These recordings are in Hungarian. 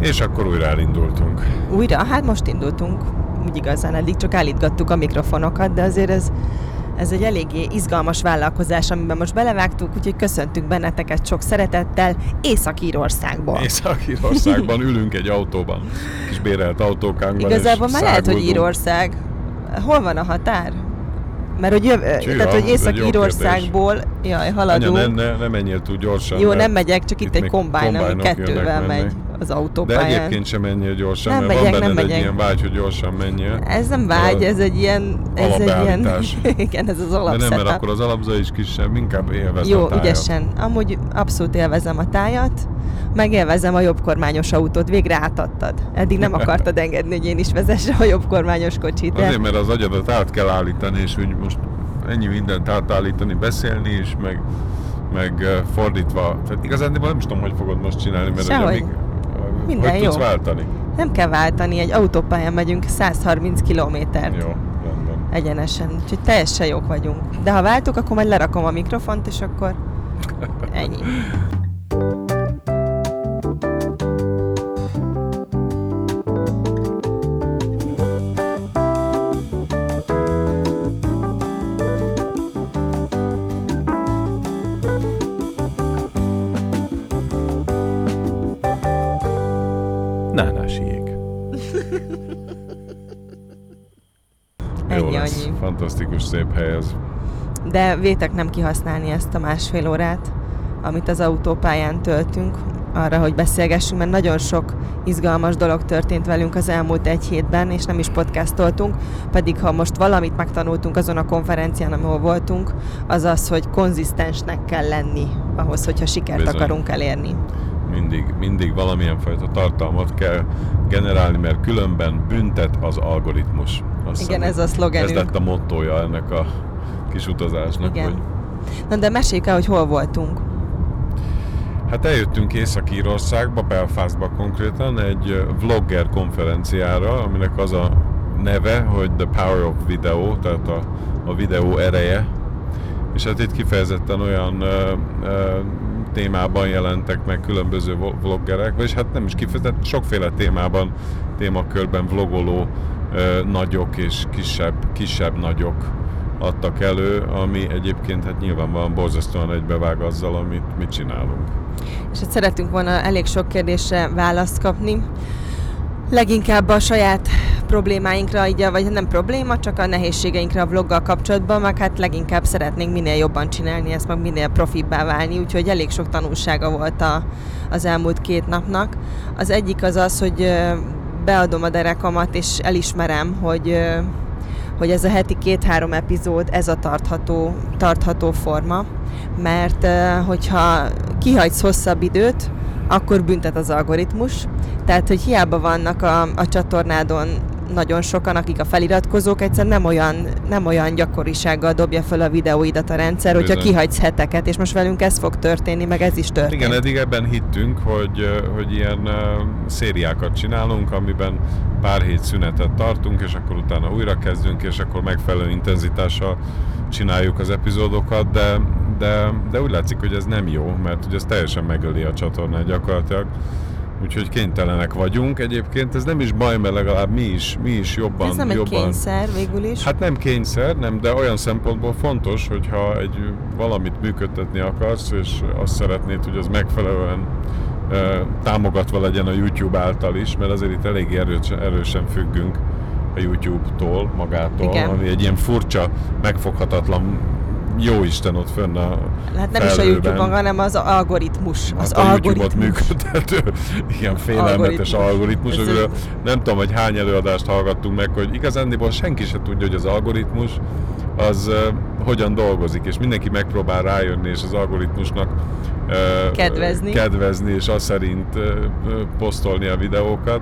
És akkor újra elindultunk. Újra? Hát most indultunk. Úgy igazán, eddig csak állítgattuk a mikrofonokat, de azért ez, ez egy eléggé izgalmas vállalkozás, amiben most belevágtuk, úgyhogy köszöntünk benneteket sok szeretettel Észak-Írországból. Észak-Írországban ülünk egy autóban, kis bérelt autókánkban. Igazából már lehet, hogy Írország. Hol van a határ? Mert hogy, jöv, Csíra, tehát, hogy egy Észak-Írországból, jaj, haladunk. Anya, ne, ne, ne menjél túl gyorsan. Jó, nem megyek, csak itt, egy még kombány, ami kettővel megy mennek. Az De autópályán. egyébként sem menjél gyorsan, Nem mert megyek, van nem benned egy megyek. ilyen vágy, hogy gyorsan menjél. Ez nem vágy, ez egy ilyen... Ez egy ilyen igen, ez az De nem, mert akkor az alapza is kisebb, inkább élvezd Jó, a tájat. ügyesen. Amúgy abszolút élvezem a tájat, meg élvezem a jobbkormányos autót. Végre átadtad. Eddig nem akartad engedni, hogy én is vezesse a jobbkormányos kocsit. De... Azért, mert az agyadat át kell állítani, és úgy most ennyi mindent átállítani, beszélni is, meg, meg fordítva. Tehát igazán nem is tudom, hogy fogod most csinálni, mert Sehogy. ugye még, Minden hogy jó. tudsz váltani. Nem kell váltani, egy autópályán megyünk 130 kilométert. Jó, rendben. Egyenesen, úgyhogy teljesen jók vagyunk. De ha váltuk, akkor majd lerakom a mikrofont, és akkor ennyi. Fantasztikus szép hely ez. De vétek nem kihasználni ezt a másfél órát, amit az autópályán töltünk, arra, hogy beszélgessünk, mert nagyon sok izgalmas dolog történt velünk az elmúlt egy hétben, és nem is podcastoltunk, pedig ha most valamit megtanultunk azon a konferencián, ahol voltunk, az az, hogy konzisztensnek kell lenni ahhoz, hogyha sikert Bizony. akarunk elérni. Mindig, mindig valamilyen fajta tartalmat kell generálni, mert különben büntet az algoritmus. Azt Igen, ez a szlogenünk. Ez lett a mottoja ennek a kis utazásnak. Igen. Hogy Na de meséljük el, hogy hol voltunk. Hát eljöttünk Észak-Írországba, Belfastba konkrétan, egy vlogger konferenciára, aminek az a neve, hogy The Power of Video, tehát a, a videó ereje. És hát itt kifejezetten olyan ö, ö, témában jelentek meg különböző vloggerek, vagyis hát nem is kifejezetten, sokféle témában, témakörben vlogoló ö, nagyok és kisebb, kisebb nagyok adtak elő, ami egyébként hát nyilvánvalóan borzasztóan egybevág azzal, amit mit csinálunk. és hát szeretünk volna elég sok kérdésre választ kapni. Leginkább a saját problémáinkra, így, vagy nem probléma, csak a nehézségeinkre a vloggal kapcsolatban, meg hát leginkább szeretnénk minél jobban csinálni ezt, meg minél profibbá válni, úgyhogy elég sok tanulsága volt a, az elmúlt két napnak. Az egyik az az, hogy beadom a derekamat, és elismerem, hogy hogy ez a heti két-három epizód, ez a tartható, tartható forma, mert hogyha kihagysz hosszabb időt, akkor büntet az algoritmus. Tehát, hogy hiába vannak a, a csatornádon nagyon sokan, akik a feliratkozók, egyszerűen nem olyan, nem olyan gyakorisággal dobja fel a videóidat a rendszer, hogyha Bizony. kihagysz heteket, és most velünk ez fog történni, meg ez is történt. Igen, eddig ebben hittünk, hogy, hogy ilyen szériákat csinálunk, amiben pár hét szünetet tartunk, és akkor utána újra kezdünk, és akkor megfelelő intenzitással csináljuk az epizódokat, de, de, de úgy látszik, hogy ez nem jó, mert hogy ez teljesen megöli a csatornát gyakorlatilag. Úgyhogy kénytelenek vagyunk. Egyébként ez nem is baj, mert legalább mi is, mi is jobban, ez nem egy jobban kényszer végül is. Hát nem kényszer, nem, de olyan szempontból fontos, hogyha egy valamit működtetni akarsz, és azt szeretnéd, hogy az megfelelően ö, támogatva legyen a YouTube által is, mert azért itt elég erősen, erősen függünk a YouTube-tól, magától, Igen. ami egy ilyen furcsa, megfoghatatlan jó Isten ott fönn a Hát nem is a felhőben. YouTube maga, hanem az algoritmus. Az Hát a algoritmus. működtető ilyen félelmetes Algoritmus. algoritmus, Ez nem tudom, hogy hány előadást hallgattunk meg, hogy igazándiból senki se tudja, hogy az algoritmus az hogyan dolgozik, és mindenki megpróbál rájönni, és az algoritmusnak Kedvezni. kedvezni, és azt szerint posztolni a videókat,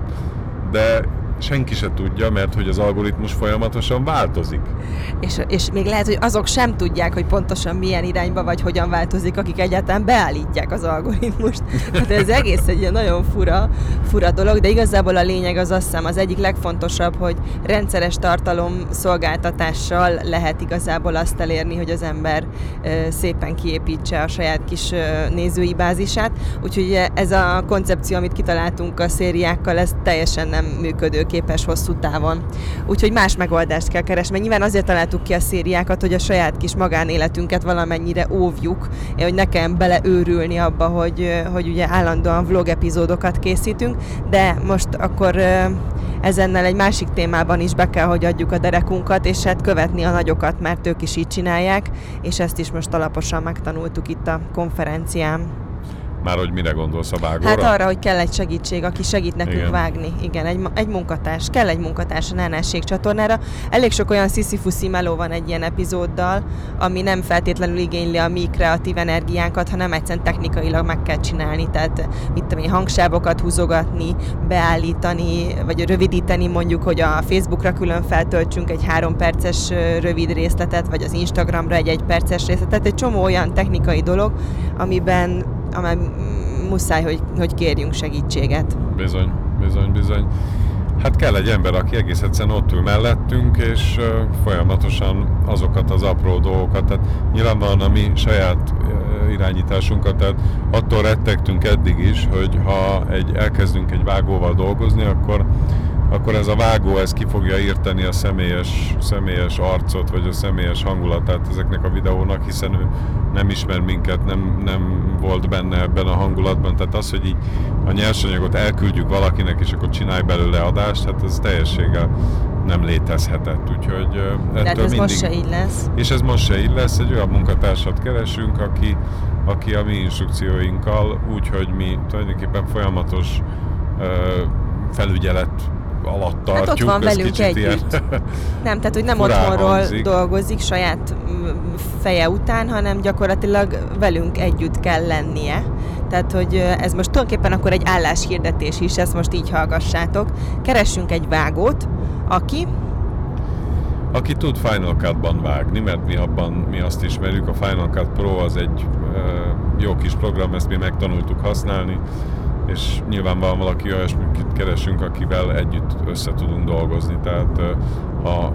de senki se tudja, mert hogy az algoritmus folyamatosan változik. És, és még lehet, hogy azok sem tudják, hogy pontosan milyen irányba vagy hogyan változik, akik egyáltalán beállítják az algoritmust. Hát ez egész egy ilyen nagyon fura, fura dolog, de igazából a lényeg az azt hiszem az egyik legfontosabb, hogy rendszeres tartalom szolgáltatással lehet igazából azt elérni, hogy az ember szépen kiépítse a saját kis nézői bázisát. Úgyhogy ez a koncepció, amit kitaláltunk a szériákkal, ez teljesen nem működőképes hosszú távon. Úgyhogy más megoldást kell keresni. Mert nyilván azért találtuk ki a szériákat, hogy a saját kis magánéletünket valamennyire óvjuk, hogy nekem beleőrülni abba, hogy, hogy ugye állandóan vlog epizódokat készítünk, de most akkor ezennel egy másik témában is be kell, hogy adjuk a derekunkat, és hát követni a nagyokat, mert ők is így csinálják, és ezt is most alaposan megtanultuk itt a konferencián. Már hogy mire gondolsz a vágóra? Hát arra, hogy kell egy segítség, aki segít nekünk Igen. vágni. Igen, egy, egy munkatárs. Kell egy munkatárs a Nánáség csatornára. Elég sok olyan sziszifuszi meló van egy ilyen epizóddal, ami nem feltétlenül igényli a mi kreatív energiánkat, hanem egyszerűen technikailag meg kell csinálni. Tehát mit tudom én, hangsávokat húzogatni, beállítani, vagy rövidíteni mondjuk, hogy a Facebookra külön feltöltsünk egy három perces rövid részletet, vagy az Instagramra egy egy perces részletet. Egy csomó olyan technikai dolog, amiben amely muszáj, hogy, hogy kérjünk segítséget. Bizony, bizony, bizony. Hát kell egy ember, aki egész egyszerűen ott ül mellettünk, és folyamatosan azokat az apró dolgokat, tehát nyilvánvalóan a mi saját irányításunkat, tehát attól rettegtünk eddig is, hogy ha egy, elkezdünk egy vágóval dolgozni, akkor akkor ez a vágó ez ki fogja írteni a személyes, személyes arcot, vagy a személyes hangulatát ezeknek a videónak, hiszen ő nem ismer minket, nem, nem volt benne ebben a hangulatban. Tehát az, hogy így a nyersanyagot elküldjük valakinek, és akkor csinálj belőle adást, hát ez teljességgel nem létezhetett. Úgyhogy ettől Tehát ez mindig... most se így lesz. És ez most se így lesz, egy olyan munkatársat keresünk, aki, aki a mi instrukcióinkkal, úgyhogy mi tulajdonképpen folyamatos felügyelet alatt tartjuk. Hát ott van velünk együtt. Ilyen nem, tehát hogy nem otthonról hangzik. dolgozik saját feje után, hanem gyakorlatilag velünk együtt kell lennie. Tehát, hogy ez most tulajdonképpen akkor egy álláshirdetés is, ezt most így hallgassátok. Keressünk egy vágót, aki aki tud Final Cut-ban vágni, mert mi abban mi azt ismerjük, a Final Cut Pro az egy uh, jó kis program, ezt mi megtanultuk használni, és nyilván valaki olyasmit keresünk, akivel együtt össze tudunk dolgozni. Tehát ha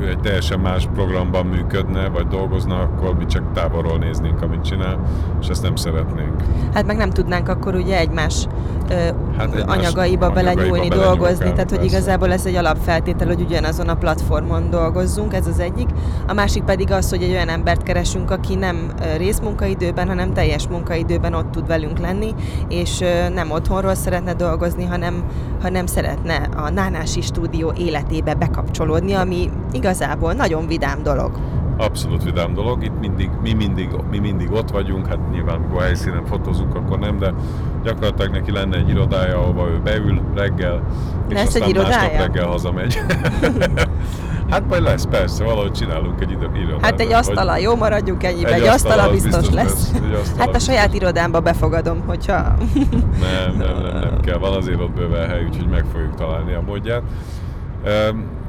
ő egy teljesen más programban működne, vagy dolgozna, akkor mi csak távolról néznénk, amit csinál, és ezt nem szeretnénk. Hát meg nem tudnánk akkor ugye egymás, ö, hát egymás anyagaiba, belenyúlni, dolgozni, kell, tehát hogy persze. igazából ez egy alapfeltétel, hogy ugyanazon a platformon dolgozzunk, ez az egyik. A másik pedig az, hogy egy olyan embert keresünk, aki nem részmunkaidőben, hanem teljes munkaidőben ott tud velünk lenni, és nem otthonról szeretne dolgozni, hanem, hanem szeretne a Nánási stúdió életébe bekapcsolódni, ami igaz igazából nagyon vidám dolog. Abszolút vidám dolog. Itt mindig, mi, mindig, mi mindig ott vagyunk, hát nyilván amikor helyszínen fotózunk, akkor nem, de gyakorlatilag neki lenne egy irodája, ahova ő beül reggel, és lesz aztán egy irodája? másnap reggel hazamegy. hát majd lesz, persze, valahogy csinálunk egy irodát. Hát egy asztala, jó, maradjunk ennyibe, egy, egy asztala biztos, biztos lesz. lesz. Asztala hát a saját irodámba befogadom, hogyha... nem, nem, nem, nem kell, van azért ott bőven hely, úgyhogy meg fogjuk találni a módját. Um,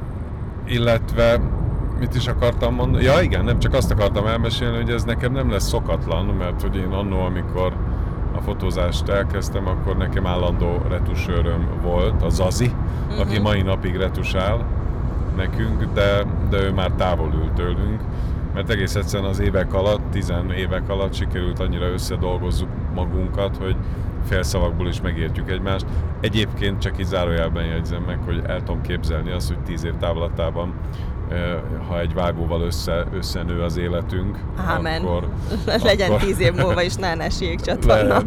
illetve mit is akartam mondani? Ja igen, nem csak azt akartam elmesélni, hogy ez nekem nem lesz szokatlan, mert hogy én annó, amikor a fotózást elkezdtem, akkor nekem állandó retusőröm volt, a Zazi, uh-huh. aki mai napig retusál nekünk, de, de ő már távol ül tőlünk, mert egész egyszerűen az évek alatt, tizen évek alatt sikerült annyira összedolgozzuk magunkat, hogy félszavakból is megértjük egymást. Egyébként csak így zárójelben jegyzem meg, hogy el tudom képzelni azt, hogy tíz év távlatában ha egy vágóval össze, összenő az életünk, Amen. akkor... Legyen akkor, tíz év múlva is Nánási égcsatorna.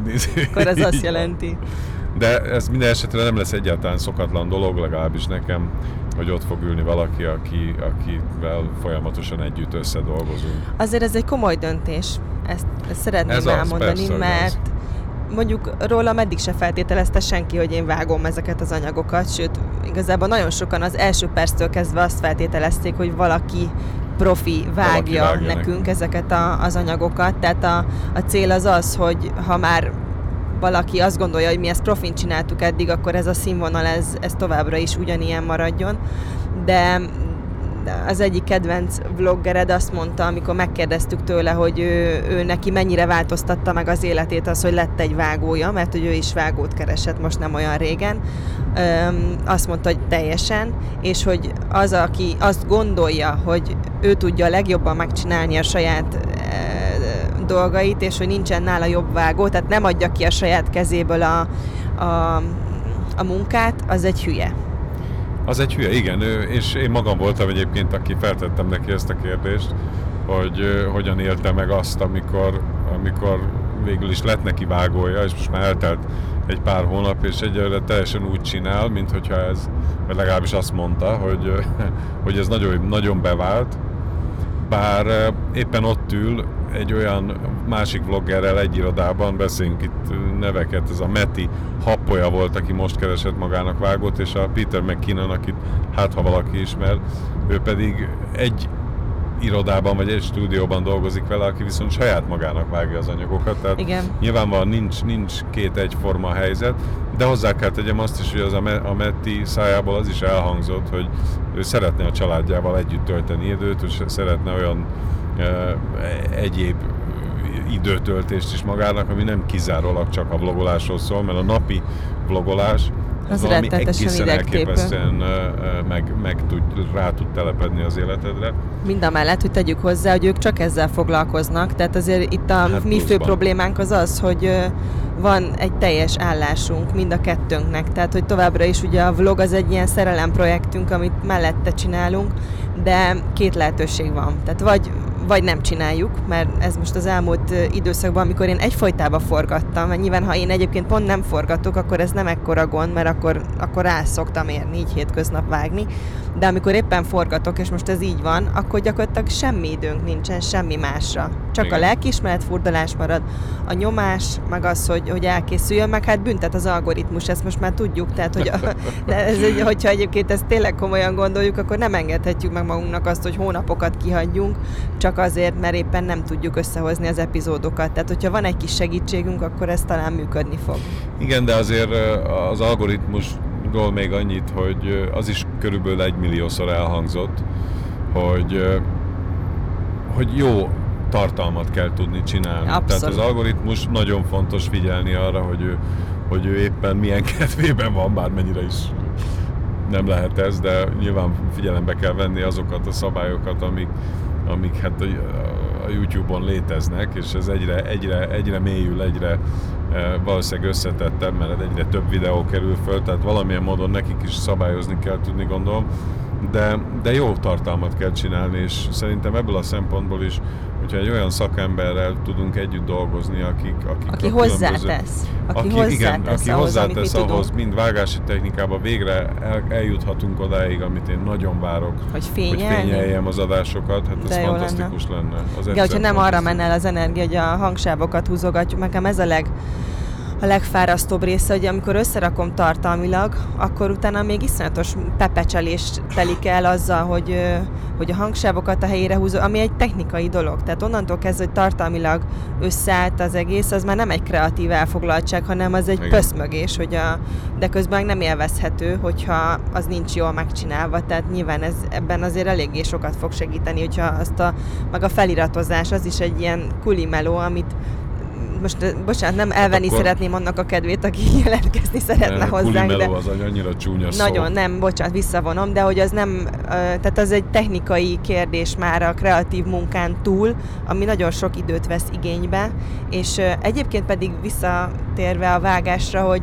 akkor ez azt jelenti. De ez minden esetre nem lesz egyáltalán szokatlan dolog, legalábbis nekem, hogy ott fog ülni valaki, aki, akivel folyamatosan együtt összedolgozunk. Azért ez egy komoly döntés, ezt, ezt szeretném ez elmondani, az, persze, mert az mondjuk róla meddig se feltételezte senki, hogy én vágom ezeket az anyagokat, sőt, igazából nagyon sokan az első perctől kezdve azt feltételezték, hogy valaki profi vágja, vágja nekünk nekünk ezeket a, az anyagokat. Tehát a, a cél az az, hogy ha már valaki azt gondolja, hogy mi ezt profin csináltuk eddig, akkor ez a színvonal, ez, ez továbbra is ugyanilyen maradjon. De, az egyik kedvenc vloggered azt mondta, amikor megkérdeztük tőle, hogy ő, ő neki mennyire változtatta meg az életét az, hogy lett egy vágója, mert hogy ő is vágót keresett most nem olyan régen. Öm, azt mondta, hogy teljesen, és hogy az, aki azt gondolja, hogy ő tudja legjobban megcsinálni a saját e, dolgait, és hogy nincsen nála jobb vágó, tehát nem adja ki a saját kezéből a, a, a munkát, az egy hülye. Az egy hülye, igen, és én magam voltam egyébként, aki feltettem neki ezt a kérdést, hogy hogyan élte meg azt, amikor, amikor végül is lett neki vágója, és most már eltelt egy pár hónap, és egyelőre teljesen úgy csinál, mint hogyha ez, vagy legalábbis azt mondta, hogy, hogy ez nagyon, nagyon bevált, bár éppen ott ül egy olyan másik vloggerrel egy irodában, beszéljünk itt neveket, ez a Meti Happoja volt, aki most keresett magának vágót, és a Peter McKinnon, akit hát ha valaki ismer, ő pedig egy irodában vagy egy stúdióban dolgozik vele, aki viszont saját magának vágja az anyagokat. Tehát Igen. nyilvánvalóan nincs, nincs két egyforma helyzet, de hozzá kell tegyem azt is, hogy az a, Me- a Metti szájából az is elhangzott, hogy ő szeretne a családjával együtt tölteni időt, és szeretne olyan egyéb időtöltést is magának, ami nem kizárólag csak a vlogolásról szól, mert a napi vlogolás az valami egészen elképesztően meg, meg tud, rá tud telepedni az életedre. Mind a mellett, hogy tegyük hozzá, hogy ők csak ezzel foglalkoznak, tehát azért itt a hát mi fő problémánk az az, hogy van egy teljes állásunk mind a kettőnknek, tehát hogy továbbra is ugye a vlog az egy ilyen szerelem projektünk, amit mellette csinálunk, de két lehetőség van. Tehát vagy vagy nem csináljuk, mert ez most az elmúlt időszakban, amikor én egyfolytában forgattam, mert nyilván ha én egyébként pont nem forgatok, akkor ez nem ekkora gond, mert akkor, akkor rá szoktam érni, így hétköznap vágni, de amikor éppen forgatok, és most ez így van, akkor gyakorlatilag semmi időnk nincsen, semmi másra. Csak Igen. a lelkiismeret furdalás marad, a nyomás, meg az, hogy, hogy elkészüljön, meg hát büntet az algoritmus, ezt most már tudjuk, tehát hogy a, ez, hogyha egyébként ezt tényleg komolyan gondoljuk, akkor nem engedhetjük meg magunknak azt, hogy hónapokat kihagyjunk, csak azért, mert éppen nem tudjuk összehozni az epizódokat. Tehát, hogyha van egy kis segítségünk, akkor ez talán működni fog. Igen, de azért az algoritmusról még annyit, hogy az is körülbelül egy milliószor elhangzott, hogy, hogy jó tartalmat kell tudni csinálni. Abszolút. Tehát az algoritmus nagyon fontos figyelni arra, hogy ő, hogy ő éppen milyen kedvében van, bármennyire is nem lehet ez, de nyilván figyelembe kell venni azokat a szabályokat, amik, amik hát a, a YouTube-on léteznek, és ez egyre, egyre, egyre mélyül, egyre valószínűleg összetettebb, mert egyre több videó kerül föl, tehát valamilyen módon nekik is szabályozni kell tudni, gondolom, de, de jó tartalmat kell csinálni, és szerintem ebből a szempontból is hogyha egy olyan szakemberrel tudunk együtt dolgozni, akik, akik aki hozzátesz, aki, aki, hozzátesz, igen, aki ahhoz, hozzátesz ahhoz, mind vágási technikába végre el, eljuthatunk odáig, amit én nagyon várok, hogy, fényelni? hogy fényeljem az adásokat, hát ez fantasztikus lenne. lenne. Az igen, hogyha nem arra menne el az energia, hogy a hangsávokat húzogatjuk, nekem ez a leg a legfárasztóbb része, hogy amikor összerakom tartalmilag, akkor utána még iszonyatos pepecselés telik el azzal, hogy, hogy a hangsávokat a helyére húzom, ami egy technikai dolog. Tehát onnantól kezdve, hogy tartalmilag összeállt az egész, az már nem egy kreatív elfoglaltság, hanem az egy Igen. pöszmögés, hogy a, de közben nem élvezhető, hogyha az nincs jól megcsinálva. Tehát nyilván ez ebben azért eléggé sokat fog segíteni, hogyha azt a, meg a feliratozás, az is egy ilyen kulimeló, amit most bocsánat, nem elvenni hát akkor... szeretném annak a kedvét, aki jelentkezni szeretne ne, hozzánk. De az annyira csúnya szó. Nagyon, nem, bocsánat, visszavonom, de hogy az nem, tehát az egy technikai kérdés már a kreatív munkán túl, ami nagyon sok időt vesz igénybe, és egyébként pedig visszatérve a vágásra, hogy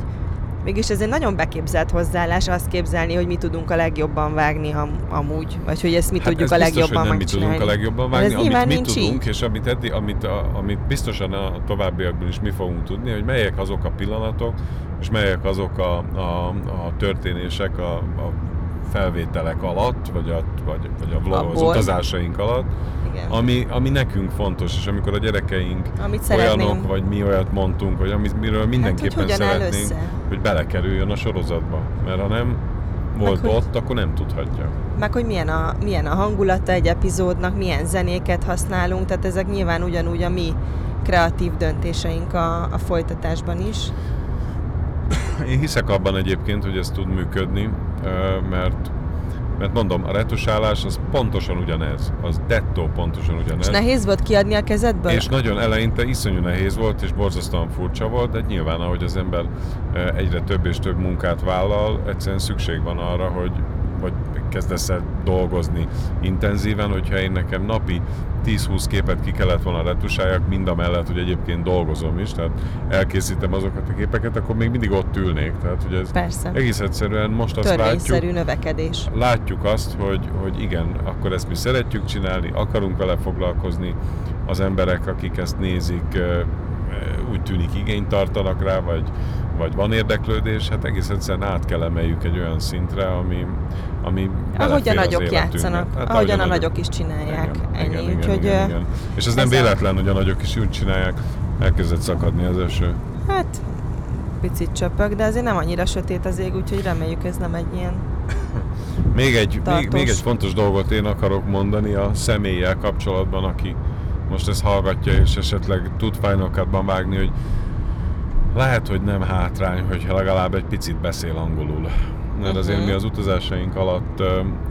Mégis ez egy nagyon beképzelt hozzáállás azt képzelni, hogy mi tudunk a legjobban vágni am- amúgy, vagy hogy ezt mi hát tudjuk ez a legjobban biztos, hogy nem mi tudunk a legjobban vágni, amit mi tudunk, így. és amit, eddig, amit, a, amit biztosan a továbbiakban is mi fogunk tudni, hogy melyek azok a pillanatok, és melyek azok a, a, a történések a, a felvételek alatt, vagy a, vagy, vagy a vlog, az utazásaink alatt, Igen. Ami, ami nekünk fontos, és amikor a gyerekeink amit olyanok, vagy mi olyat mondtunk, vagy amit, miről mindenképpen hát, hogy szeretnénk, hogy belekerüljön a sorozatba. Mert ha nem, volt Meg hogy- ott, akkor nem tudhatja. Meg hogy milyen a, milyen a hangulata egy epizódnak, milyen zenéket használunk, tehát ezek nyilván ugyanúgy a mi kreatív döntéseink a, a folytatásban is. Én hiszek abban egyébként, hogy ez tud működni, mert mert mondom, a retusálás az pontosan ugyanez, az dettó pontosan És ugyanez. nehéz volt kiadni a kezedből? És nagyon eleinte iszonyú nehéz volt, és borzasztóan furcsa volt, de nyilván, ahogy az ember ö, egyre több és több munkát vállal, egyszerűen szükség van arra, hogy, hogy kezdesz el dolgozni intenzíven, hogyha én nekem napi 10-20 képet ki kellett volna retusáljak, mind a mellett, hogy egyébként dolgozom is, tehát elkészítem azokat a képeket, akkor még mindig ott ülnék. Tehát, hogy ez Persze. egész egyszerűen most azt látjuk, növekedés. látjuk azt, hogy, hogy igen, akkor ezt mi szeretjük csinálni, akarunk vele foglalkozni, az emberek, akik ezt nézik, úgy tűnik igényt tartanak rá, vagy, vagy van érdeklődés, hát egész egyszerűen át kell emeljük egy olyan szintre, ami, ami Ahogy a nagyok játszanak, Hát, ahogyan a nagyok is csinálják. igen, Ennyi. igen, igen, Úgyhogy, igen, ö, igen. És ez nem ez a- véletlen, hogy a nagyok is úgy csinálják, elkezdett szakadni az eső. Hát, picit csöpög, de azért nem annyira sötét az ég, úgyhogy reméljük ez nem egy ilyen... Még egy, még, még egy fontos dolgot én akarok mondani a személlyel kapcsolatban, aki most ezt hallgatja, és esetleg tud Final Cut-ban vágni, hogy lehet, hogy nem hátrány, hogyha legalább egy picit beszél angolul. Mert azért Mhm. mi az utazásaink alatt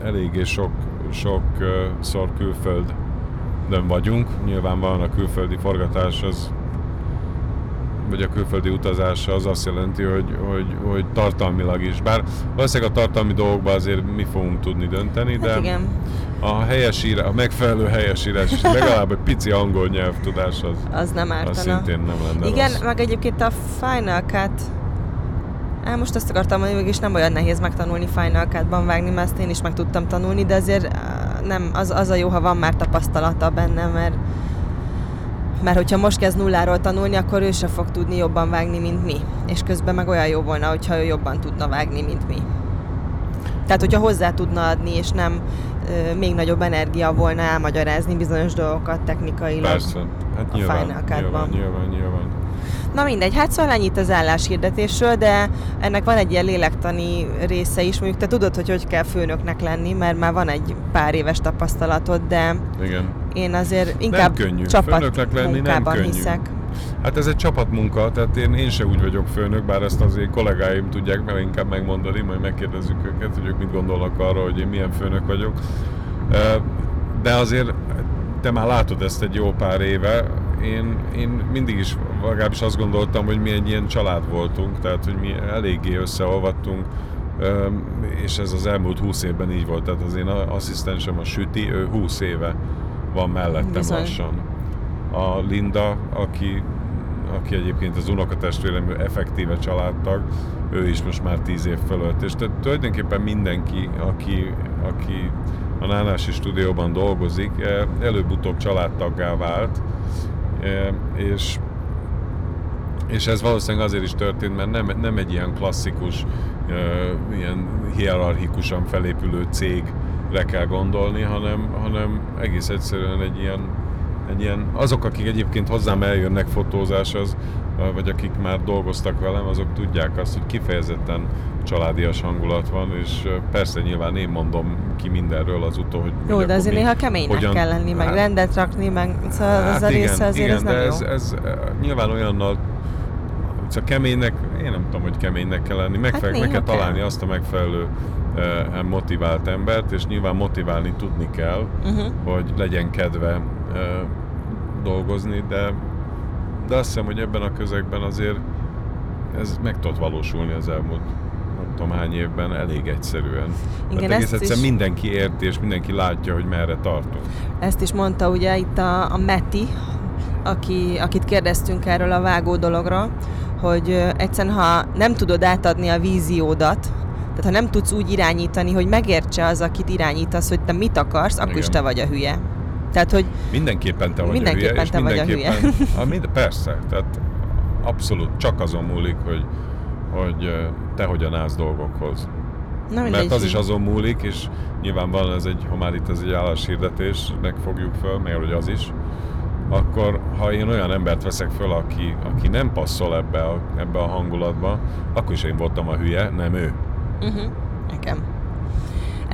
eléggé sok, sok szor külföldön vagyunk. Nyilvánvalóan a külföldi forgatás az vagy a külföldi utazás az azt jelenti, hogy, hogy, hogy tartalmilag is. Bár valószínűleg a tartalmi dolgokban azért mi fogunk tudni dönteni, de Hát igen. A helyesírás, a megfelelő helyesírás, és legalább egy pici angol nyelvtudás az, Az nem ártana. az szintén nem lenne Igen, rossz. meg egyébként a Final Cut Á, most azt akartam mondani, is nem olyan nehéz megtanulni Final Cut-ban vágni, mert ezt én is meg tudtam tanulni, de azért nem, az, az a jó, ha van már tapasztalata benne, mert mert hogyha most kezd nulláról tanulni, akkor ő se fog tudni jobban vágni, mint mi. És közben meg olyan jó volna, hogyha ő jobban tudna vágni, mint mi. Tehát, hogyha hozzá tudna adni, és nem még nagyobb energia volna elmagyarázni bizonyos dolgokat technikailag. Persze, hát a nyilván, Final nyilván, nyilván, nyilván. Na mindegy, hát szóval ennyit az álláshirdetésről, de ennek van egy ilyen lélektani része is, mondjuk te tudod, hogy hogy kell főnöknek lenni, mert már van egy pár éves tapasztalatod, de Igen. én azért inkább könnyű. csapat Főnöknek lenni nem könnyű. hiszek. Hát ez egy csapatmunka, tehát én, én se úgy vagyok főnök, bár ezt azért kollégáim tudják meg inkább megmondani, majd megkérdezzük őket, hogy ők mit gondolnak arra, hogy én milyen főnök vagyok. De azért te már látod ezt egy jó pár éve, én, én mindig is, legalábbis azt gondoltam, hogy mi egy ilyen család voltunk, tehát hogy mi eléggé összeolvadtunk, Ö, és ez az elmúlt 20 évben így volt, tehát az én asszisztensem a Süti, ő 20 éve van mellettem Bizony. lassan. A Linda, aki, aki egyébként az unokatestvérem, ő effektíve családtag, ő is most már 10 év fölött, és tehát tulajdonképpen mindenki, aki, aki a Nánási stúdióban dolgozik, eh, előbb-utóbb családtaggá vált, eh, és és ez valószínűleg azért is történt, mert nem, nem egy ilyen klasszikus, uh, ilyen hierarchikusan felépülő cégre kell gondolni, hanem, hanem egész egyszerűen egy ilyen, egy ilyen, azok, akik egyébként hozzám eljönnek fotózáshoz, vagy akik már dolgoztak velem, azok tudják azt, hogy kifejezetten családias hangulat van, és persze nyilván én mondom ki mindenről az utó, hogy Jó, de azért mi- néha keménynek hogyan- kell lenni, meg Hát- rendet rakni, meg szóval az a része azért igen, ez nem de jó. ez, ez nyilván olyannal csak keménynek, én nem tudom, hogy keménynek kell lenni, meg, Hát hát meg kell találni azt a megfelelő motivált embert, és nyilván motiválni tudni kell, Uh-huh. hogy legyen kedve dolgozni, de, de azt hiszem, hogy ebben a közegben azért ez meg tudott valósulni az elmúlt nem tudom hány évben elég egyszerűen. Igen, Mert egész ezt egyszerűen is- mindenki érti, és mindenki látja, hogy merre tartunk. Ezt is mondta ugye itt a, a Meti, aki, akit kérdeztünk erről a vágó dologra, hogy egyszerűen, ha nem tudod átadni a víziódat, tehát ha nem tudsz úgy irányítani, hogy megértse az, akit irányítasz, hogy te mit akarsz, akkor is Igen. te vagy a hülye. Tehát, hogy Mindenképpen te vagy Mindenképpen a hülye, és te vagy a hülye. mindenképpen, a, mind, persze, tehát abszolút csak azon múlik, hogy, hogy te hogyan állsz dolgokhoz. na mindegy. Mert az is azon múlik, és nyilvánvalóan ez egy, ha már itt ez egy álláshirdetésnek fogjuk föl, mert hogy az is, akkor ha én olyan embert veszek föl, aki, aki nem passzol ebbe a, ebbe a hangulatba, akkor is én voltam a hülye, nem ő. Uh-huh. Nekem.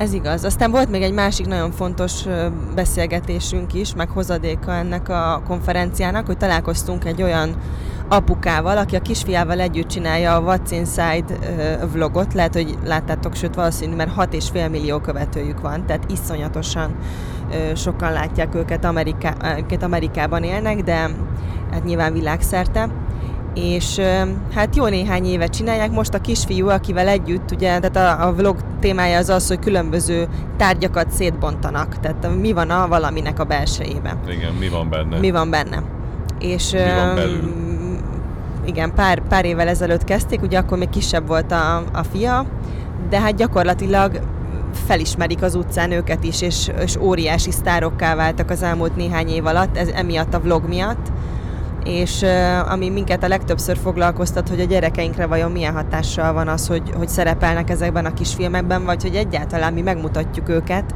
Ez igaz. Aztán volt még egy másik nagyon fontos beszélgetésünk is, meg hozadéka ennek a konferenciának, hogy találkoztunk egy olyan apukával, aki a kisfiával együtt csinálja a What's Inside vlogot. Lehet, hogy láttátok, sőt valószínű, mert 6,5 millió követőjük van, tehát iszonyatosan sokan látják őket, Ameriká, őket Amerikában élnek, de hát nyilván világszerte és hát jó néhány éve csinálják. Most a kisfiú, akivel együtt, ugye, tehát a, a vlog témája az az, hogy különböző tárgyakat szétbontanak, tehát mi van a valaminek a belsejében. Igen, mi van benne. Mi van benne. És mi van belül? igen, pár, pár évvel ezelőtt kezdték, ugye akkor még kisebb volt a, a fia, de hát gyakorlatilag felismerik az utcán őket is, és, és óriási sztárokká váltak az elmúlt néhány év alatt, ez emiatt a vlog miatt és ami minket a legtöbbször foglalkoztat, hogy a gyerekeinkre vajon milyen hatással van az, hogy, hogy szerepelnek ezekben a kisfilmekben, vagy hogy egyáltalán mi megmutatjuk őket.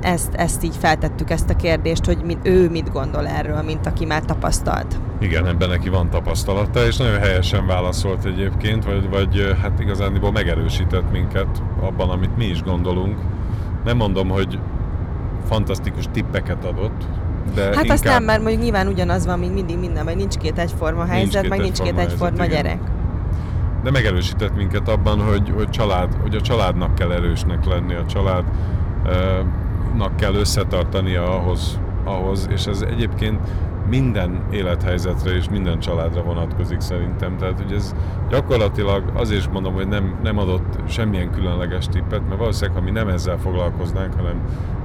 Ezt, ezt így feltettük, ezt a kérdést, hogy mit, ő mit gondol erről, mint aki már tapasztalt. Igen, ebben neki van tapasztalata, és nagyon helyesen válaszolt egyébként, vagy, vagy hát igazániból megerősített minket abban, amit mi is gondolunk. Nem mondom, hogy fantasztikus tippeket adott, de hát inkább... azt nem, mert mondjuk nyilván ugyanaz van, mint mindig minden, vagy nincs két egyforma helyzet, nincs meg nincs két egyforma helyzet, gyerek. Igen. De megerősített minket abban, hogy, hogy, család, hogy a családnak kell erősnek lenni, a családnak kell összetartania ahhoz, ahhoz, és ez egyébként minden élethelyzetre és minden családra vonatkozik szerintem. Tehát, hogy ez gyakorlatilag azért is mondom, hogy nem, nem adott semmilyen különleges tippet, mert valószínűleg, ha mi nem ezzel foglalkoznánk, hanem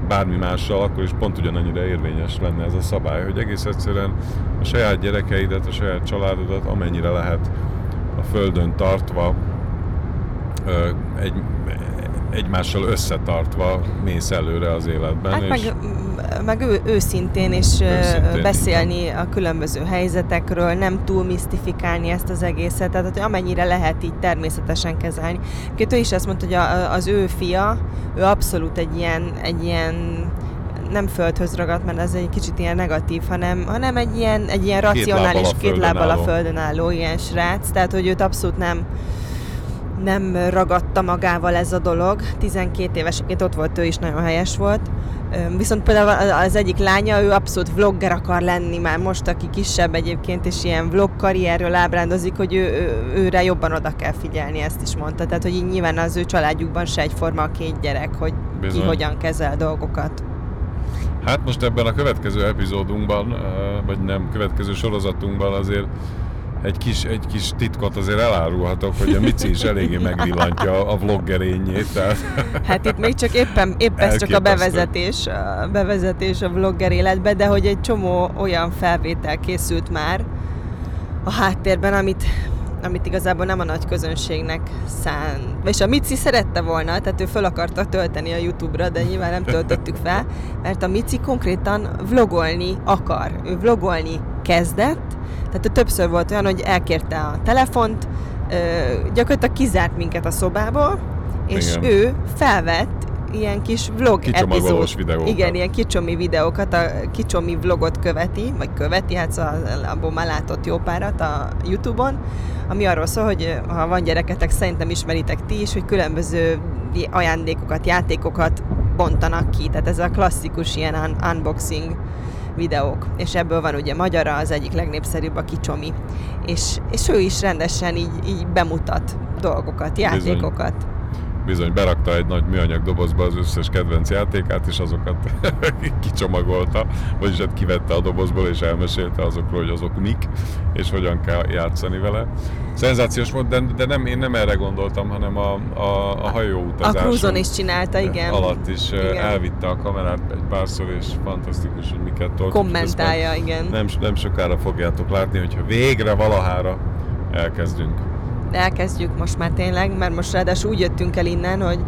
bármi mással, akkor is pont ugyanannyira érvényes lenne ez a szabály, hogy egész egyszerűen a saját gyerekeidet, a saját családodat amennyire lehet a földön tartva egy, egymással összetartva mész előre az életben. Hát és meg, meg ő, őszintén és őszintén beszélni igen. a különböző helyzetekről, nem túl misztifikálni ezt az egészet, tehát hogy amennyire lehet így természetesen kezelni. Két ő is azt mondta, hogy a, az ő fia, ő abszolút egy ilyen, egy ilyen nem földhöz ragadt, mert ez egy kicsit ilyen negatív, hanem, hanem egy ilyen, egy ilyen racionális, két lábbal a földön álló ilyen srác, tehát hogy őt abszolút nem, nem ragadta magával ez a dolog. 12 éveseként ott volt ő is, nagyon helyes volt. Viszont például az egyik lánya, ő abszolút vlogger akar lenni már most, aki kisebb egyébként, és ilyen vlog karrierről ábrándozik, hogy ő, ő, őre jobban oda kell figyelni, ezt is mondta. Tehát, hogy így nyilván az ő családjukban se egyforma a két gyerek, hogy Bizony. ki hogyan kezel dolgokat. Hát most ebben a következő epizódunkban, vagy nem, következő sorozatunkban azért egy kis, egy kis titkot azért elárulhatok, hogy a Mici is eléggé megvillantja a vloggerényét. Tehát hát itt még csak éppen, épp ez csak a bevezetés, a bevezetés a vlogger életbe, de hogy egy csomó olyan felvétel készült már a háttérben, amit amit igazából nem a nagy közönségnek szán. És a Mici szerette volna, tehát ő fel akarta tölteni a YouTube-ra, de nyilván nem töltöttük fel, mert a Mici konkrétan vlogolni akar. Ő vlogolni kezdett, tehát többször volt olyan, hogy elkérte a telefont, gyakorlatilag kizárt minket a szobából, és Igen. ő felvett ilyen kis vlog epizód. videókat. Igen, ilyen kicsomi videókat, a kicsomi vlogot követi, vagy követi, hát szóval abból már látott jó párat a Youtube-on, ami arról szól, hogy ha van gyereketek, szerintem ismeritek ti is, hogy különböző ajándékokat, játékokat bontanak ki. Tehát ez a klasszikus ilyen un- unboxing videók, és ebből van ugye magyara, az egyik legnépszerűbb a kicsomi. És, és ő is rendesen így, így bemutat dolgokat, játékokat. Bizony bizony berakta egy nagy műanyag dobozba az összes kedvenc játékát, és azokat kicsomagolta, vagyis hát kivette a dobozból, és elmesélte azokról, hogy azok mik, és hogyan kell játszani vele. Szenzációs volt, de, de nem, én nem erre gondoltam, hanem a, a, a hajóutazás. A cruise is csinálta, igen. Alatt is igen. elvitte a kamerát egy párszor, és fantasztikus, hogy miket tolt. Kommentálja, igen. Nem, nem sokára fogjátok látni, hogyha végre valahára elkezdünk elkezdjük most már tényleg, mert most ráadásul úgy jöttünk el innen, hogy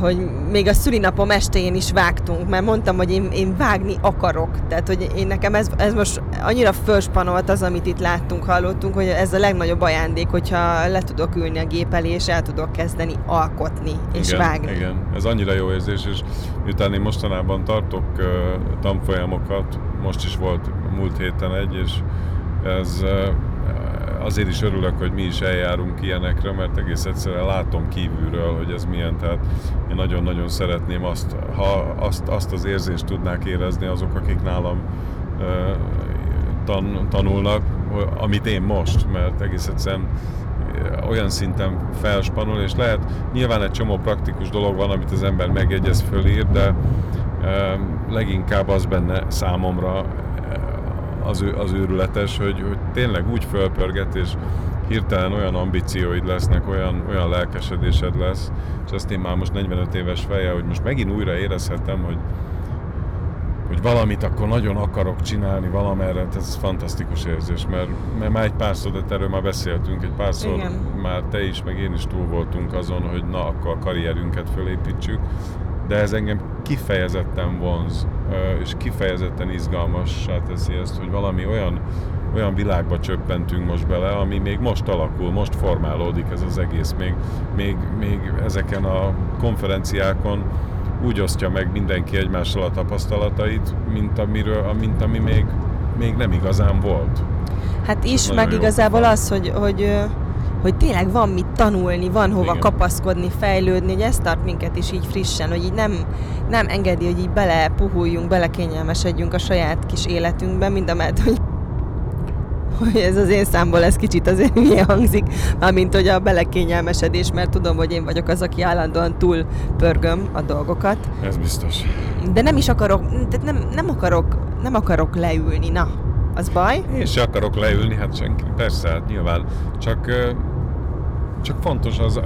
hogy még a szülinapom estején is vágtunk, mert mondtam, hogy én, én vágni akarok. Tehát, hogy én nekem ez, ez most annyira fölspanolt az, amit itt láttunk, hallottunk, hogy ez a legnagyobb ajándék, hogyha le tudok ülni a gép elé, és el tudok kezdeni alkotni és igen, vágni. Igen, ez annyira jó érzés, és miután én mostanában tartok uh, tanfolyamokat, most is volt múlt héten egy, és ez uh, azért is örülök, hogy mi is eljárunk ilyenekre, mert egész egyszerűen látom kívülről, hogy ez milyen, tehát én nagyon-nagyon szeretném azt, ha azt, azt az érzést tudnák érezni azok, akik nálam tan, tanulnak, amit én most, mert egész egyszerűen olyan szinten felspanul, és lehet, nyilván egy csomó praktikus dolog van, amit az ember megjegyez, fölír, de leginkább az benne számomra az, az őrületes, hogy, hogy tényleg úgy fölpörget, és hirtelen olyan ambícióid lesznek, olyan, olyan lelkesedésed lesz, és azt én már most 45 éves feje, hogy most megint újra érezhetem, hogy, hogy valamit akkor nagyon akarok csinálni valamerre, ez fantasztikus érzés, mert, mert már egy párszor, de erről már beszéltünk, egy párszor Igen. már te is, meg én is túl voltunk azon, hogy na, akkor a karrierünket fölépítsük, de ez engem kifejezetten vonz, és kifejezetten izgalmassá teszi ezt, hogy valami olyan, olyan világba csöppentünk most bele, ami még most alakul, most formálódik ez az egész. Még, még, még ezeken a konferenciákon úgy osztja meg mindenki egymással a tapasztalatait, mint, amiről, mint ami még, még nem igazán volt. Hát is, meg igazából az, hogy, hogy hogy tényleg van mit tanulni, van hova Igen. kapaszkodni, fejlődni, hogy ez tart minket is így frissen, hogy így nem, nem engedi, hogy így belepuhuljunk, belekényelmesedjünk a saját kis életünkbe, mind a mellett, hogy hogy ez az én számból ez kicsit azért milyen hangzik, mármint hogy a belekényelmesedés, mert tudom, hogy én vagyok az, aki állandóan túl pörgöm a dolgokat. Ez biztos. De nem is akarok, de nem, nem akarok, nem akarok leülni, na, az baj? Én se akarok leülni, hát senki, persze, hát nyilván, csak csak fontos az,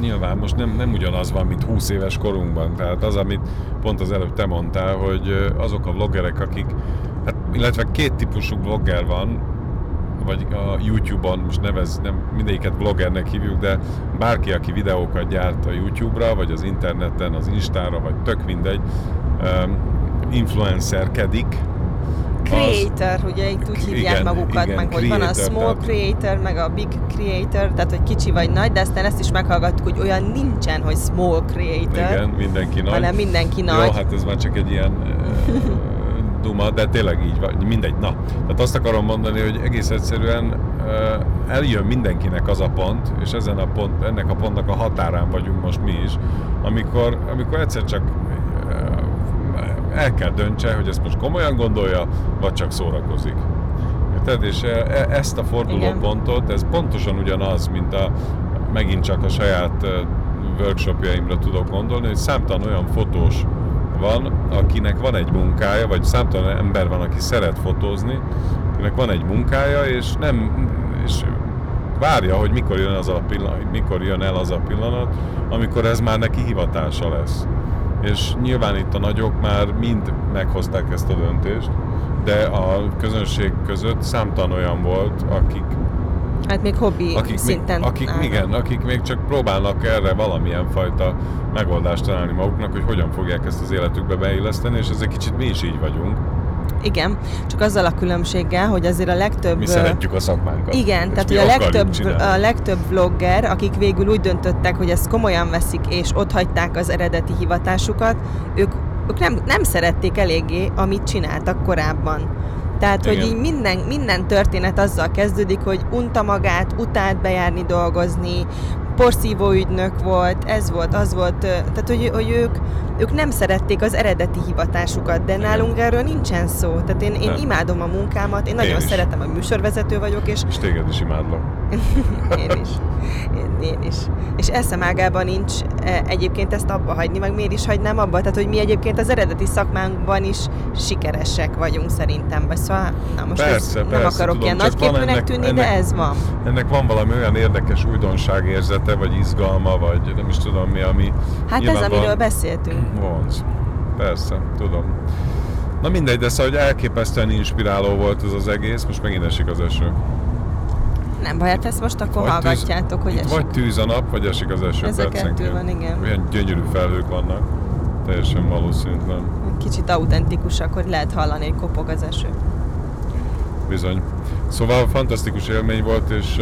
nyilván most nem, nem ugyanaz van, mint 20 éves korunkban. Tehát az, amit pont az előbb te mondtál, hogy azok a vloggerek, akik, hát, illetve két típusú vlogger van, vagy a YouTube-on, most nevez, nem mindegyiket vloggernek hívjuk, de bárki, aki videókat gyárt a YouTube-ra, vagy az interneten, az Instára, vagy tök mindegy, influencerkedik, creator, az, ugye itt úgy hívják igen, magukat, igen, meg hogy van a small tehát... creator, meg a big creator, tehát hogy kicsi vagy nagy, de aztán ezt is meghallgattuk, hogy olyan nincsen, hogy small creator. Igen, mindenki nagy. Hanem mindenki nagy. Jó, hát ez már csak egy ilyen duma, de tényleg így van, mindegy. Na, tehát azt akarom mondani, hogy egész egyszerűen eljön mindenkinek az a pont, és ezen a pont, ennek a pontnak a határán vagyunk most mi is, amikor, amikor egyszer csak el kell döntse, hogy ezt most komolyan gondolja, vagy csak szórakozik. Tehát és e, e, ezt a fordulópontot, ez pontosan ugyanaz, mint a megint csak a saját workshopjaimra tudok gondolni, hogy számtalan olyan fotós van, akinek van egy munkája, vagy számtalan ember van, aki szeret fotózni, akinek van egy munkája, és nem, és várja, hogy mikor jön, az a pillanat, mikor jön el az a pillanat, amikor ez már neki hivatása lesz és nyilván itt a nagyok már mind meghozták ezt a döntést, de a közönség között számtalan olyan volt, akik Hát még hobbi akik szinten. Még, akik, igen, akik még csak próbálnak erre valamilyen fajta megoldást találni maguknak, hogy hogyan fogják ezt az életükbe beilleszteni, és ez egy kicsit mi is így vagyunk. Igen, csak azzal a különbséggel, hogy azért a legtöbb... Mi szeretjük a szakmánkat. Igen, tehát hogy a legtöbb, a legtöbb vlogger, akik végül úgy döntöttek, hogy ezt komolyan veszik, és ott hagyták az eredeti hivatásukat, ők, ők nem, nem szerették eléggé, amit csináltak korábban. Tehát, Igen. hogy így minden, minden történet azzal kezdődik, hogy unta magát, utált bejárni, dolgozni, porszívó ügynök volt, ez volt, az volt, tehát hogy, hogy ők, ők nem szerették az eredeti hivatásukat, de nálunk erről nincsen szó. Tehát én, én imádom a munkámat, én nagyon én szeretem, hogy műsorvezető vagyok, és... És téged is imádlak. én is. Én, én is. És eszem ágában nincs e, egyébként ezt abba hagyni, meg miért is hagynám abba? Tehát, hogy mi egyébként az eredeti szakmánkban is sikeresek vagyunk szerintem. Vagy szóval, na most persze, nem persze, akarok tudom, ilyen nagyképűnek tűnni, ennek, de ez van. Ennek van valami olyan érdekes újdonság érzete, vagy izgalma, vagy nem is tudom mi, ami... Hát ez, amiről beszéltünk. Vonz. Persze, tudom. Na mindegy, de szóval, hogy elképesztően inspiráló volt ez az egész, most megint esik az eső. Nem baj, hát ezt most akkor vagy hallgatjátok, tűz, hogy esik. Vagy tűz a nap, vagy esik az eső. Ez a kettő van, igen. Olyan gyönyörű felhők vannak. Teljesen valószínűtlen. Kicsit autentikusak, hogy lehet hallani, hogy kopog az eső. Bizony. Szóval fantasztikus élmény volt, és,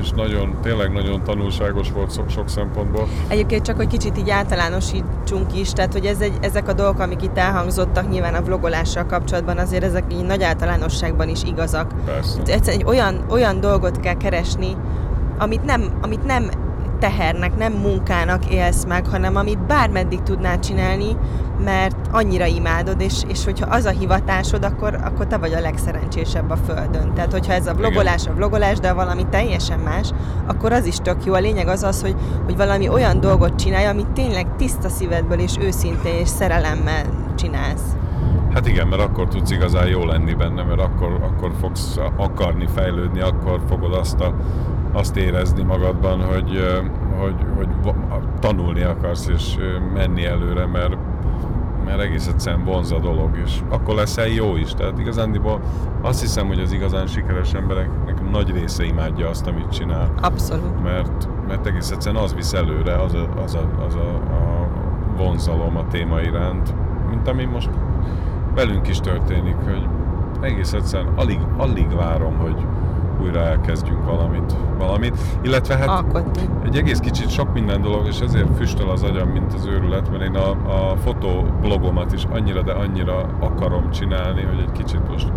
és nagyon, tényleg nagyon tanulságos volt sok, sok szempontból. Egyébként csak, hogy kicsit így általánosítsunk is, tehát hogy ez egy, ezek a dolgok, amik itt elhangzottak nyilván a vlogolással kapcsolatban, azért ezek így nagy általánosságban is igazak. Persze. Egyszerűen egy olyan, olyan dolgot kell keresni, amit nem, amit nem tehernek, nem munkának élsz meg, hanem amit bármeddig tudnál csinálni, mert annyira imádod, és, és hogyha az a hivatásod, akkor, akkor te vagy a legszerencsésebb a Földön. Tehát, hogyha ez a vlogolás, a vlogolás, de valami teljesen más, akkor az is tök jó. A lényeg az az, hogy, hogy valami olyan dolgot csinálj, amit tényleg tiszta szívedből és őszintén és szerelemmel csinálsz. Hát igen, mert akkor tudsz igazán jó lenni benne, mert akkor, akkor fogsz akarni fejlődni, akkor fogod azt, a, azt érezni magadban, hogy, hogy, hogy tanulni akarsz és menni előre, mert, mert egész egyszerűen vonz a dolog, és akkor leszel jó is. Tehát igazándiból azt hiszem, hogy az igazán sikeres embereknek nagy része imádja azt, amit csinál. Abszolút. Mert, mert egész egyszerűen az visz előre, az a, az a, az a, a vonzalom a téma iránt, mint ami most velünk is történik, hogy egész egyszerűen alig, alig várom, hogy újra elkezdjünk valamit. valamit. Illetve hát Alkotni. egy egész kicsit sok minden dolog, és ezért füstöl az agyam, mint az őrület, mert én a, a fotoblogomat is annyira, de annyira akarom csinálni, hogy egy kicsit most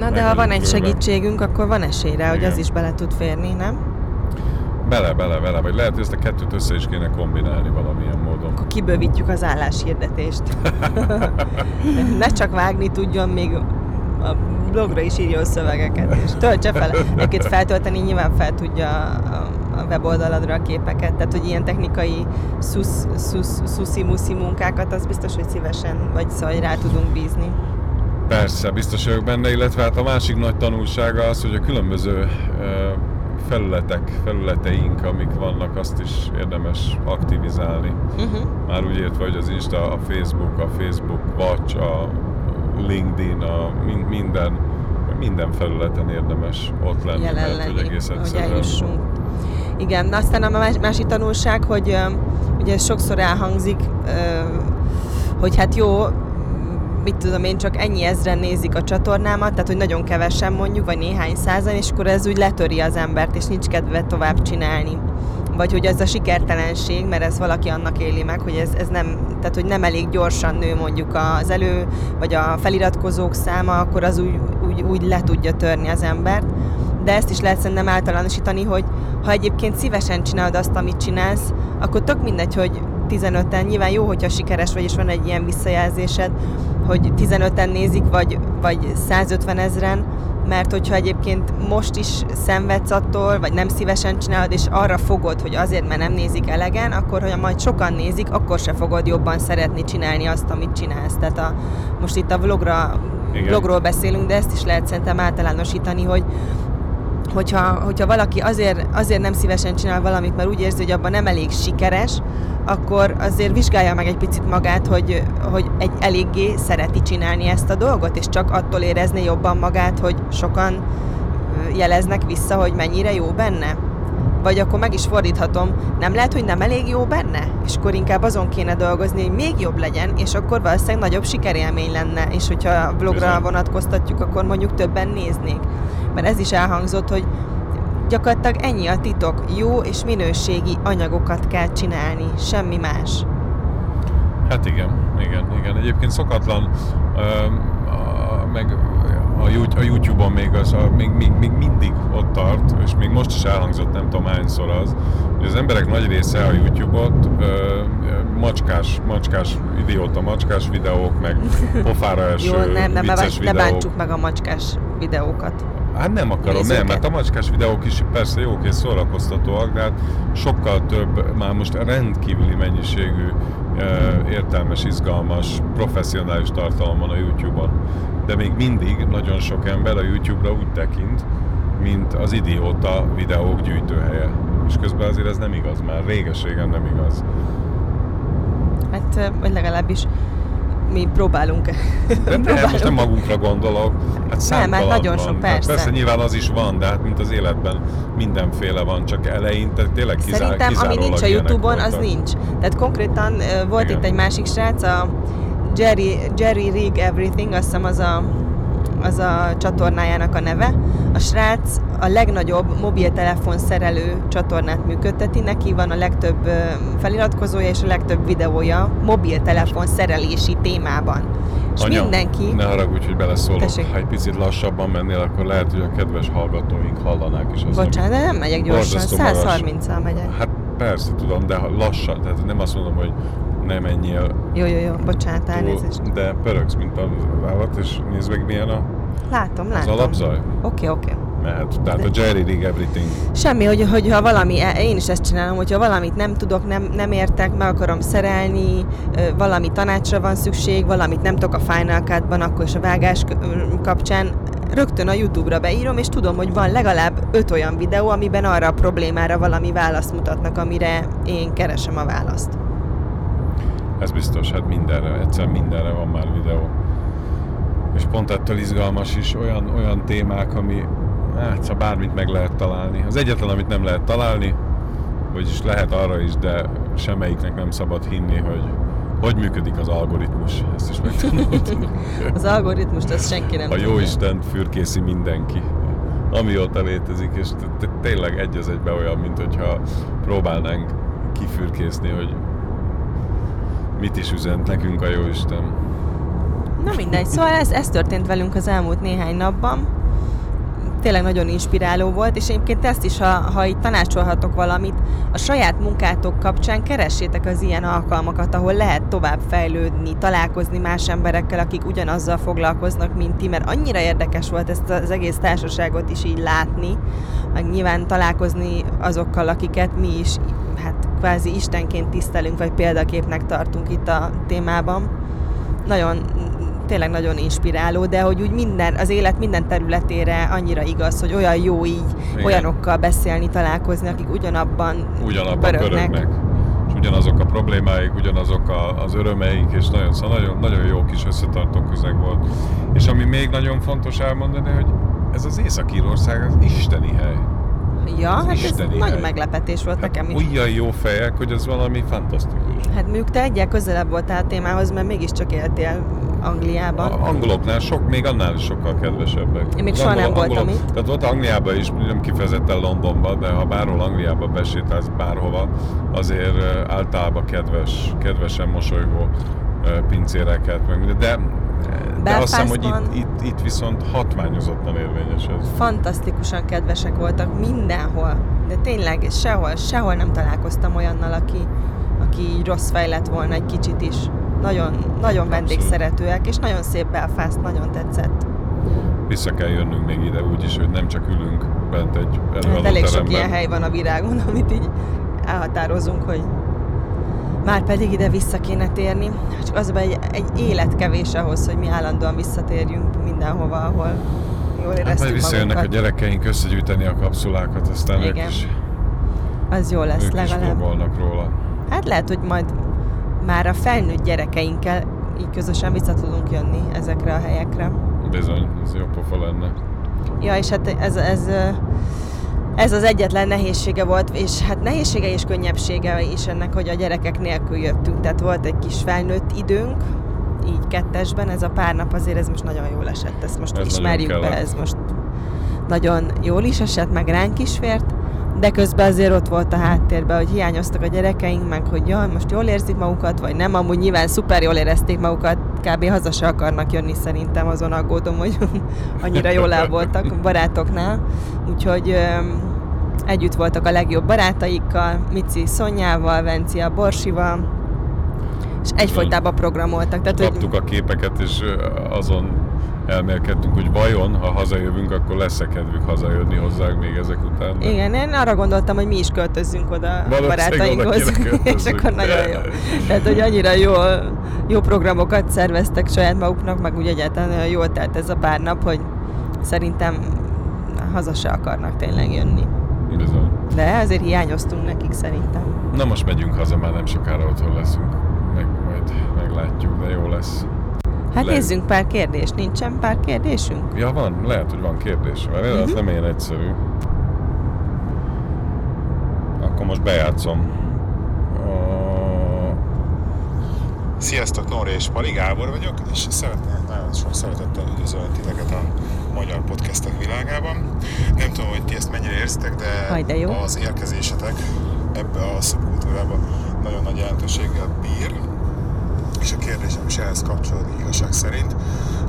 Na de ha van egy segítségünk, akkor van esély rá, hogy az is bele tud férni, nem? Bele, bele, bele. Vagy lehet, hogy ezt a kettőt össze is kéne kombinálni valamilyen módon. Akkor kibővítjük az álláshirdetést. ne csak vágni tudjon, még a blogra is írja a szövegeket, és töltse fel. Egyébként feltölteni nyilván fel tudja a weboldaladra a képeket, tehát hogy ilyen technikai szuszi-muszi munkákat, az biztos, hogy szívesen, vagy szóval rá tudunk bízni. Persze, biztos vagyok benne, illetve hát a másik nagy tanulsága az, hogy a különböző felületek, felületeink, amik vannak, azt is érdemes aktivizálni. Uh-huh. Már úgy értve, hogy az Insta, a Facebook, a Facebook Watch, a LinkedIn, a minden, minden felületen érdemes ott lenni, Jelen mert hogy egész egyszerűen... Hogy Igen, aztán a másik tanulság, hogy ugye ez sokszor elhangzik, hogy hát jó, mit tudom én, csak ennyi ezren nézik a csatornámat, tehát hogy nagyon kevesen mondjuk, vagy néhány százan, és akkor ez úgy letöri az embert, és nincs kedve tovább csinálni. Vagy hogy ez a sikertelenség, mert ez valaki annak éli meg, hogy ez, ez nem, tehát hogy nem elég gyorsan nő mondjuk az elő, vagy a feliratkozók száma, akkor az úgy, úgy, úgy le tudja törni az embert. De ezt is lehet szerintem általánosítani, hogy ha egyébként szívesen csinálod azt, amit csinálsz, akkor tök mindegy, hogy 15-en, nyilván jó, hogyha sikeres vagy, és van egy ilyen visszajelzésed, hogy 15-en nézik, vagy, vagy 150 ezren, mert hogyha egyébként most is szenvedsz attól, vagy nem szívesen csinálod, és arra fogod, hogy azért, mert nem nézik elegen, akkor, hogyha majd sokan nézik, akkor se fogod jobban szeretni csinálni azt, amit csinálsz. Tehát a, most itt a vlogra, vlogról beszélünk, de ezt is lehet szerintem általánosítani, hogy hogyha, hogyha valaki azért, azért nem szívesen csinál valamit, mert úgy érzi, hogy abban nem elég sikeres, akkor azért vizsgálja meg egy picit magát, hogy, hogy egy eléggé szereti csinálni ezt a dolgot, és csak attól érezni jobban magát, hogy sokan jeleznek vissza, hogy mennyire jó benne. Vagy akkor meg is fordíthatom, nem lehet, hogy nem elég jó benne? És akkor inkább azon kéne dolgozni, hogy még jobb legyen, és akkor valószínűleg nagyobb sikerélmény lenne, és hogyha a vlogra vonatkoztatjuk, akkor mondjuk többen néznék. Mert ez is elhangzott, hogy Gyakorlatilag ennyi a titok, jó és minőségi anyagokat kell csinálni, semmi más. Hát igen, igen, igen. Egyébként szokatlan, ö, a, meg a, YouTube-on még, az, a, még, még, még mindig ott tart, és még most is elhangzott nem tudom hányszor az, hogy az emberek nagy része a YouTube-ot ö, macskás, macskás idióta, macskás videók, meg pofára eső Jó, nem, nem, vicces ne, ne bántsuk meg a macskás videókat. Hát nem akarom, Nézzük nem, mert a macskás videók is persze jók és szórakoztatóak, de hát sokkal több, már most rendkívüli mennyiségű értelmes, izgalmas, professzionális tartalom van a YouTube-on. De még mindig nagyon sok ember a YouTube-ra úgy tekint, mint az idióta videók gyűjtőhelye. És közben azért ez nem igaz, már réges-régen nem igaz. Hát, vagy legalábbis mi próbálunk. De próbálunk. nem, most nem magunkra gondolok. Hát nem, hát nagyon van. sok, persze. Hát persze nyilván az is van, de hát mint az életben mindenféle van, csak eleinte tényleg kizár, Szerintem ami nincs a Youtube-on, az nincs. Tehát konkrétan volt Igen. itt egy másik srác, a Jerry, Jerry Rig Everything, azt hiszem az a az a csatornájának a neve. A srác a legnagyobb mobiltelefon szerelő csatornát működteti, neki van a legtöbb feliratkozója és a legtöbb videója mobiltelefon szerelési témában. És Anya, mindenki... ne haragudj, hogy beleszólok. Tessék. Ha egy picit lassabban mennél, akkor lehet, hogy a kedves hallgatóink hallanák is azt. Bocsánat, de nem megyek gyorsan, Borzasztó magas. 130-al megyek. Hát persze, tudom, de lassan, tehát nem azt mondom, hogy ne menjél Jó, jó, jó, bocsánat, elnézést. de pörögsz, mint az állat, és nézd meg milyen a, Látom, az látom. alapzaj. Oké, oké. Mehet. Tehát a Jerry Rig Everything. Semmi, hogy, hogyha valami, én is ezt csinálom, hogyha valamit nem tudok, nem, nem értek, meg akarom szerelni, valami tanácsra van szükség, valamit nem tudok a Final Cut-ban, akkor is a vágás kapcsán, rögtön a YouTube-ra beírom, és tudom, hogy van legalább öt olyan videó, amiben arra a problémára valami választ mutatnak, amire én keresem a választ. Ez biztos, hát mindenre, egyszer mindenre van már videó. És pont ettől izgalmas is, olyan, olyan témák, ami hát szóval bármit meg lehet találni. Az egyetlen, amit nem lehet találni, vagyis lehet arra is, de semmelyiknek nem szabad hinni, hogy hogy működik az algoritmus. Ezt is megtanultuk. Az algoritmust azt senki nem A jó Isten fürkészi mindenki, amióta létezik, és tényleg egy az egybe olyan, mint hogyha próbálnánk kifürkészni, hogy mit is üzent nekünk a jó Isten. Na mindegy, szóval ez, ez történt velünk az elmúlt néhány napban. Tényleg nagyon inspiráló volt, és egyébként ezt is, ha, ha itt tanácsolhatok valamit, a saját munkátok kapcsán keressétek az ilyen alkalmakat, ahol lehet tovább fejlődni, találkozni más emberekkel, akik ugyanazzal foglalkoznak, mint ti, mert annyira érdekes volt ezt az egész társaságot is így látni, meg nyilván találkozni azokkal, akiket mi is hát kvázi istenként tisztelünk, vagy példaképnek tartunk itt a témában nagyon, tényleg nagyon inspiráló, de hogy úgy minden, az élet minden területére annyira igaz, hogy olyan jó így Igen. olyanokkal beszélni, találkozni, akik ugyanabban Ugyanabban pörögnek. pörögnek. És ugyanazok a problémáik, ugyanazok a, az örömeik, és nagyon, szóval nagyon, nagyon jó kis összetartó közeg volt. És ami még nagyon fontos elmondani, hogy ez az Észak-Írország az isteni hely. Ja, Az hát ez isteni nagy hely. meglepetés volt Hát nekem is. olyan jó fejek, hogy ez valami fantasztikus. Hát mondjuk te egyel közelebb voltál a témához, mert mégiscsak éltél Angliában. A angoloknál sok, még annál is sokkal kedvesebbek. Én még soha nem voltam itt. Tehát ott Angliában is, nem kifejezetten Londonban, de ha bárhol Angliába besétálsz bárhova, azért általában kedves, kedvesen mosolygó pincéreket, meg minden. De, de azt hiszem, hogy itt, itt, itt viszont hatványozottan érvényes ez. Fantasztikusan kedvesek voltak mindenhol, de tényleg sehol, sehol nem találkoztam olyannal, aki, aki így rossz fej lett volna egy kicsit is. Nagyon, nagyon vendégszeretőek, és nagyon szép Belfast, nagyon tetszett. Vissza kell jönnünk még ide úgy is, hogy nem csak ülünk bent egy Hát elég sok előadóteremben. ilyen hely van a virágon, amit így elhatározunk, hogy már pedig ide vissza kéne térni. Csak az a egy, egy élet kevés ahhoz, hogy mi állandóan visszatérjünk mindenhova, ahol jól Hát éreztük majd visszajönnek a magunkat. gyerekeink összegyűjteni a kapszulákat, aztán ők Igen. is, Az jó lesz ők is legalább. blogolnak róla. Hát lehet, hogy majd már a felnőtt gyerekeinkkel így közösen vissza tudunk jönni ezekre a helyekre. Bizony, ez jó pofa lenne. Ja, és hát ez, ez, ez az egyetlen nehézsége volt, és hát nehézsége és könnyebbsége is ennek, hogy a gyerekek nélkül jöttünk. Tehát volt egy kis felnőtt időnk, így kettesben, ez a pár nap azért ez most nagyon jól esett, ezt most Ez ismerjük be, ez most nagyon jól is esett, meg ránk is fért, de közben azért ott volt a háttérben, hogy hiányoztak a gyerekeink, meg hogy jaj, most jól érzik magukat, vagy nem, amúgy nyilván szuper jól érezték magukat, kb. haza se akarnak jönni szerintem, azon aggódom, hogy annyira jól el voltak barátoknál, úgyhogy együtt voltak a legjobb barátaikkal, Mici Szonyával, Venci a Borsival, és egyfolytában programoltak. Tehát, hogy Kaptuk a képeket, és azon elmélkedtünk, hogy vajon, ha hazajövünk, akkor lesz-e kedvük hazajönni hozzánk még ezek után. de- Igen, én arra gondoltam, hogy mi is költözzünk oda a barátainkhoz, és akkor nagyon jó. Tehát, hogy annyira jó, jó programokat szerveztek saját maguknak, meg úgy egyáltalán jól telt ez a pár nap, hogy szerintem haza se akarnak tényleg jönni. Bizony. De azért hiányoztunk nekik szerintem. Na most megyünk haza, már nem sokára otthon leszünk. Meg majd meglátjuk, de jó lesz. Hát Le- nézzünk pár kérdést. Nincsen pár kérdésünk? Ja, van, lehet, hogy van kérdés. Mert Mhm. uh-huh. az nem ilyen egyszerű. Akkor most bejátszom. Sziasztok, Nóri és Pali Gábor vagyok, és szeretnék nagyon sok szeretettel üdvözölni titeket a magyar podcastek világában. Nem tudom, hogy ti ezt mennyire érzitek, de, Haj, de jó. az érkezésetek ebbe a szubkultúrába nagyon nagy jelentőséggel bír. És a kérdésem is ehhez kapcsolódik igazság szerint,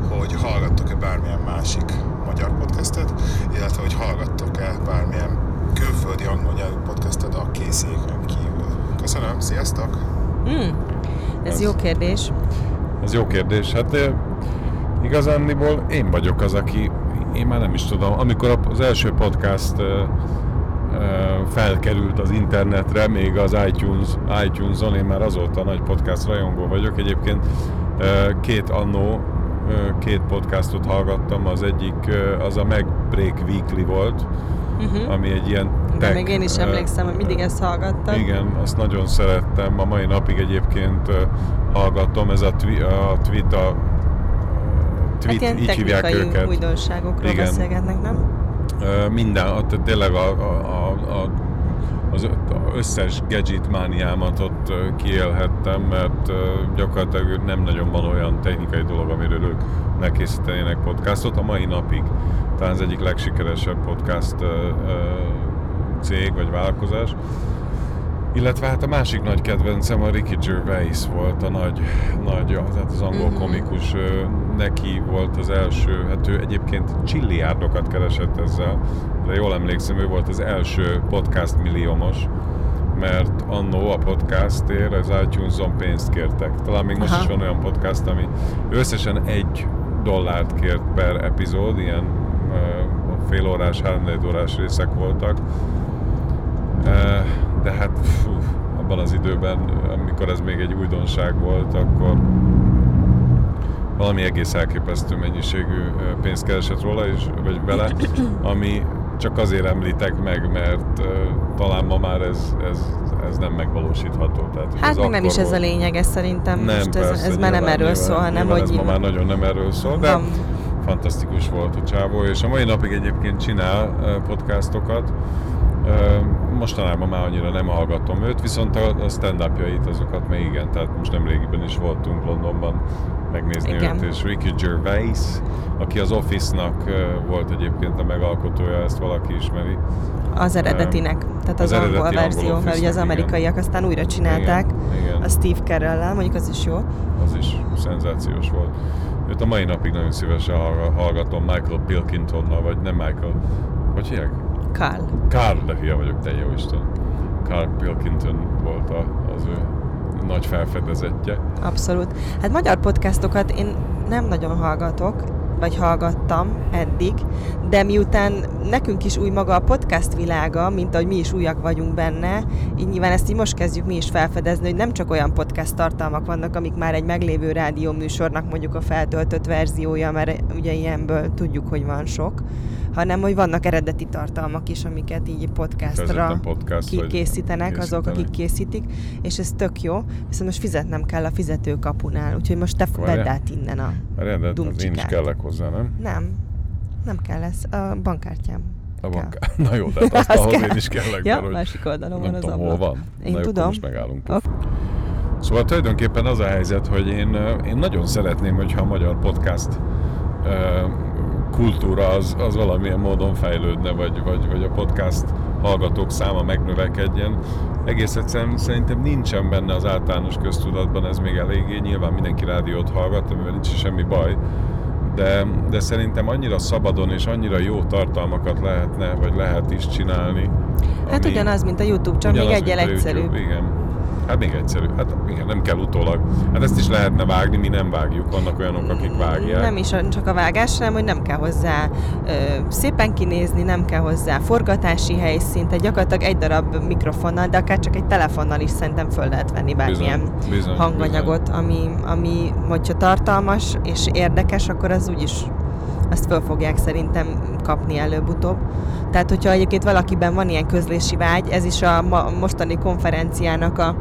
hogy hallgattok-e bármilyen másik magyar podcastet, illetve hogy hallgattok-e bármilyen külföldi angol nyelvű podcastet a készéken kívül. Köszönöm, sziasztok! Hmm. Ez, Ez- jó kérdés. Ez jó kérdés. Hát eh, igazándiból én vagyok az, aki, én már nem is tudom, amikor az első podcast eh, felkerült az internetre, még az iTunes, iTunes-on, én már azóta nagy podcast rajongó vagyok. Egyébként két annó, két podcastot hallgattam, az egyik az a Mac Break Weekly volt, Uh-huh. ami egy ilyen De tech, még én is emlékszem, hogy mindig ezt hallgattam. igen, azt nagyon szerettem. A mai napig egyébként hallgatom, ez a, twi- a a tweet, hát így hívják őket. újdonságokról Igen. beszélgetnek, nem? Minden, tényleg a, a, a, az összes gadget mániámat ott kiélhettem, mert gyakorlatilag nem nagyon van olyan technikai dolog, amiről ők ne podcastot. A mai napig talán az egyik legsikeresebb podcast cég vagy vállalkozás. Illetve hát a másik nagy kedvencem a Ricky Gervais volt, a nagy, nagy tehát az angol Mhm. komikus, neki volt az első, hát ő egyébként csilliárdokat keresett ezzel, de jól emlékszem, ő volt az első podcast milliómos, mert annó a podcastért az iTunes-on pénzt kértek. Talán még most Aha. is van olyan podcast, ami összesen egy dollárt kért per epizód, ilyen ö, fél órás, három órás részek voltak. Eh, De hát fú, abban az időben, amikor ez még egy újdonság volt, akkor valami egész elképesztő mennyiségű pénzt keresett róla, és, vagy vele, ami csak azért említek meg, mert talán ma már ez, ez, ez nem megvalósítható. Tehát, Hát ez még nem is ez a volt. lényege szerintem. Nem, Most ez, persze, ez már nem erről szól, hanem hogy ez ma már nagyon nem erről szól, de van. fantasztikus volt a csávó, és a mai napig egyébként csinál podcastokat. Mostanában már annyira nem hallgatom őt, viszont a, a stand-upjait azokat még igen, tehát most nem régiben is voltunk Londonban megnézni Igen. őt, és Ricky Gervais, aki az Office-nak volt egyébként a megalkotója, ezt valaki ismeri. Az eredetinek, tehát az, az eredeti angol verzió, mert ugye az amerikaiak aztán újra csinálták. Igen, igen. A Steve carell mondjuk az is jó. az is szenzációs volt. Őt a mai napig nagyon szívesen hallga- hallgatom Michael Pilkingtonnal, vagy nem Michael, hogy hívják? Carl. Carl, de hülye vagyok, te jó Isten. Carl Pilkington volt a, az ő nagy felfedezetje. Abszolút. Hát magyar podcastokat én nem nagyon hallgatok, vagy hallgattam eddig, de miután nekünk is új maga a podcast világa, mint ahogy mi is újak vagyunk benne, így nyilván ezt így most kezdjük mi is felfedezni, hogy nem csak olyan podcast tartalmak vannak, amik már egy meglévő rádióműsornak mondjuk a feltöltött verziója, mert ugye ilyenből tudjuk, hogy van sok, hanem hogy vannak eredeti tartalmak is, amiket így podcastra podcast, ki vagy készítenek, azok, akik készítik, és ez tök jó, viszont most fizetnem kell a fizetőkapunál, úgyhogy most te Várjál. vedd át innen a... De az én is Dumcsikát. kellek hozzá, nem? Nem, nem kell ez, a bankkártyám. A Kell. bank... Na jó, de azt Az ahhoz kell. én is kellek, Ja, mert másik oldalon van az tudom, hol ablak. van. Én Na tudom. Most megállunk. Ok. Szóval tulajdonképpen az a helyzet, hogy én, én nagyon szeretném, hogyha a magyar podcast kultúra az, az valamilyen módon fejlődne, vagy, vagy, vagy a podcast hallgatók száma megnövekedjen. Egész egyszerűen szerintem nincsen benne az általános köztudatban, ez még eléggé, nyilván mindenki rádiót hallgat, amivel nincs semmi baj, de, de szerintem annyira szabadon és annyira jó tartalmakat lehetne, vagy lehet is csinálni. Hát ugyanaz, mint a YouTube, csak még egyel egyszerűbb. YouTube, Igen. Hát még egyszerű. Hát igen, nem kell utólag. Hát ezt is lehetne vágni, mi nem vágjuk. Vannak olyanok, akik vágják. Nem is csak a vágás, hanem hogy nem kell hozzá ö, szépen kinézni, nem kell hozzá forgatási helyszínt, tehát gyakorlatilag egy darab mikrofonnal, de akár csak egy telefonnal is szerintem föl lehet venni bármilyen Bizony, bizony, hanganyagot, ami, ami hogyha tartalmas és érdekes, akkor az úgyis azt föl fogják szerintem kapni előbb-utóbb. Tehát, hogyha egyébként valakiben van ilyen közlési vágy, ez is a ma, mostani konferenciának a,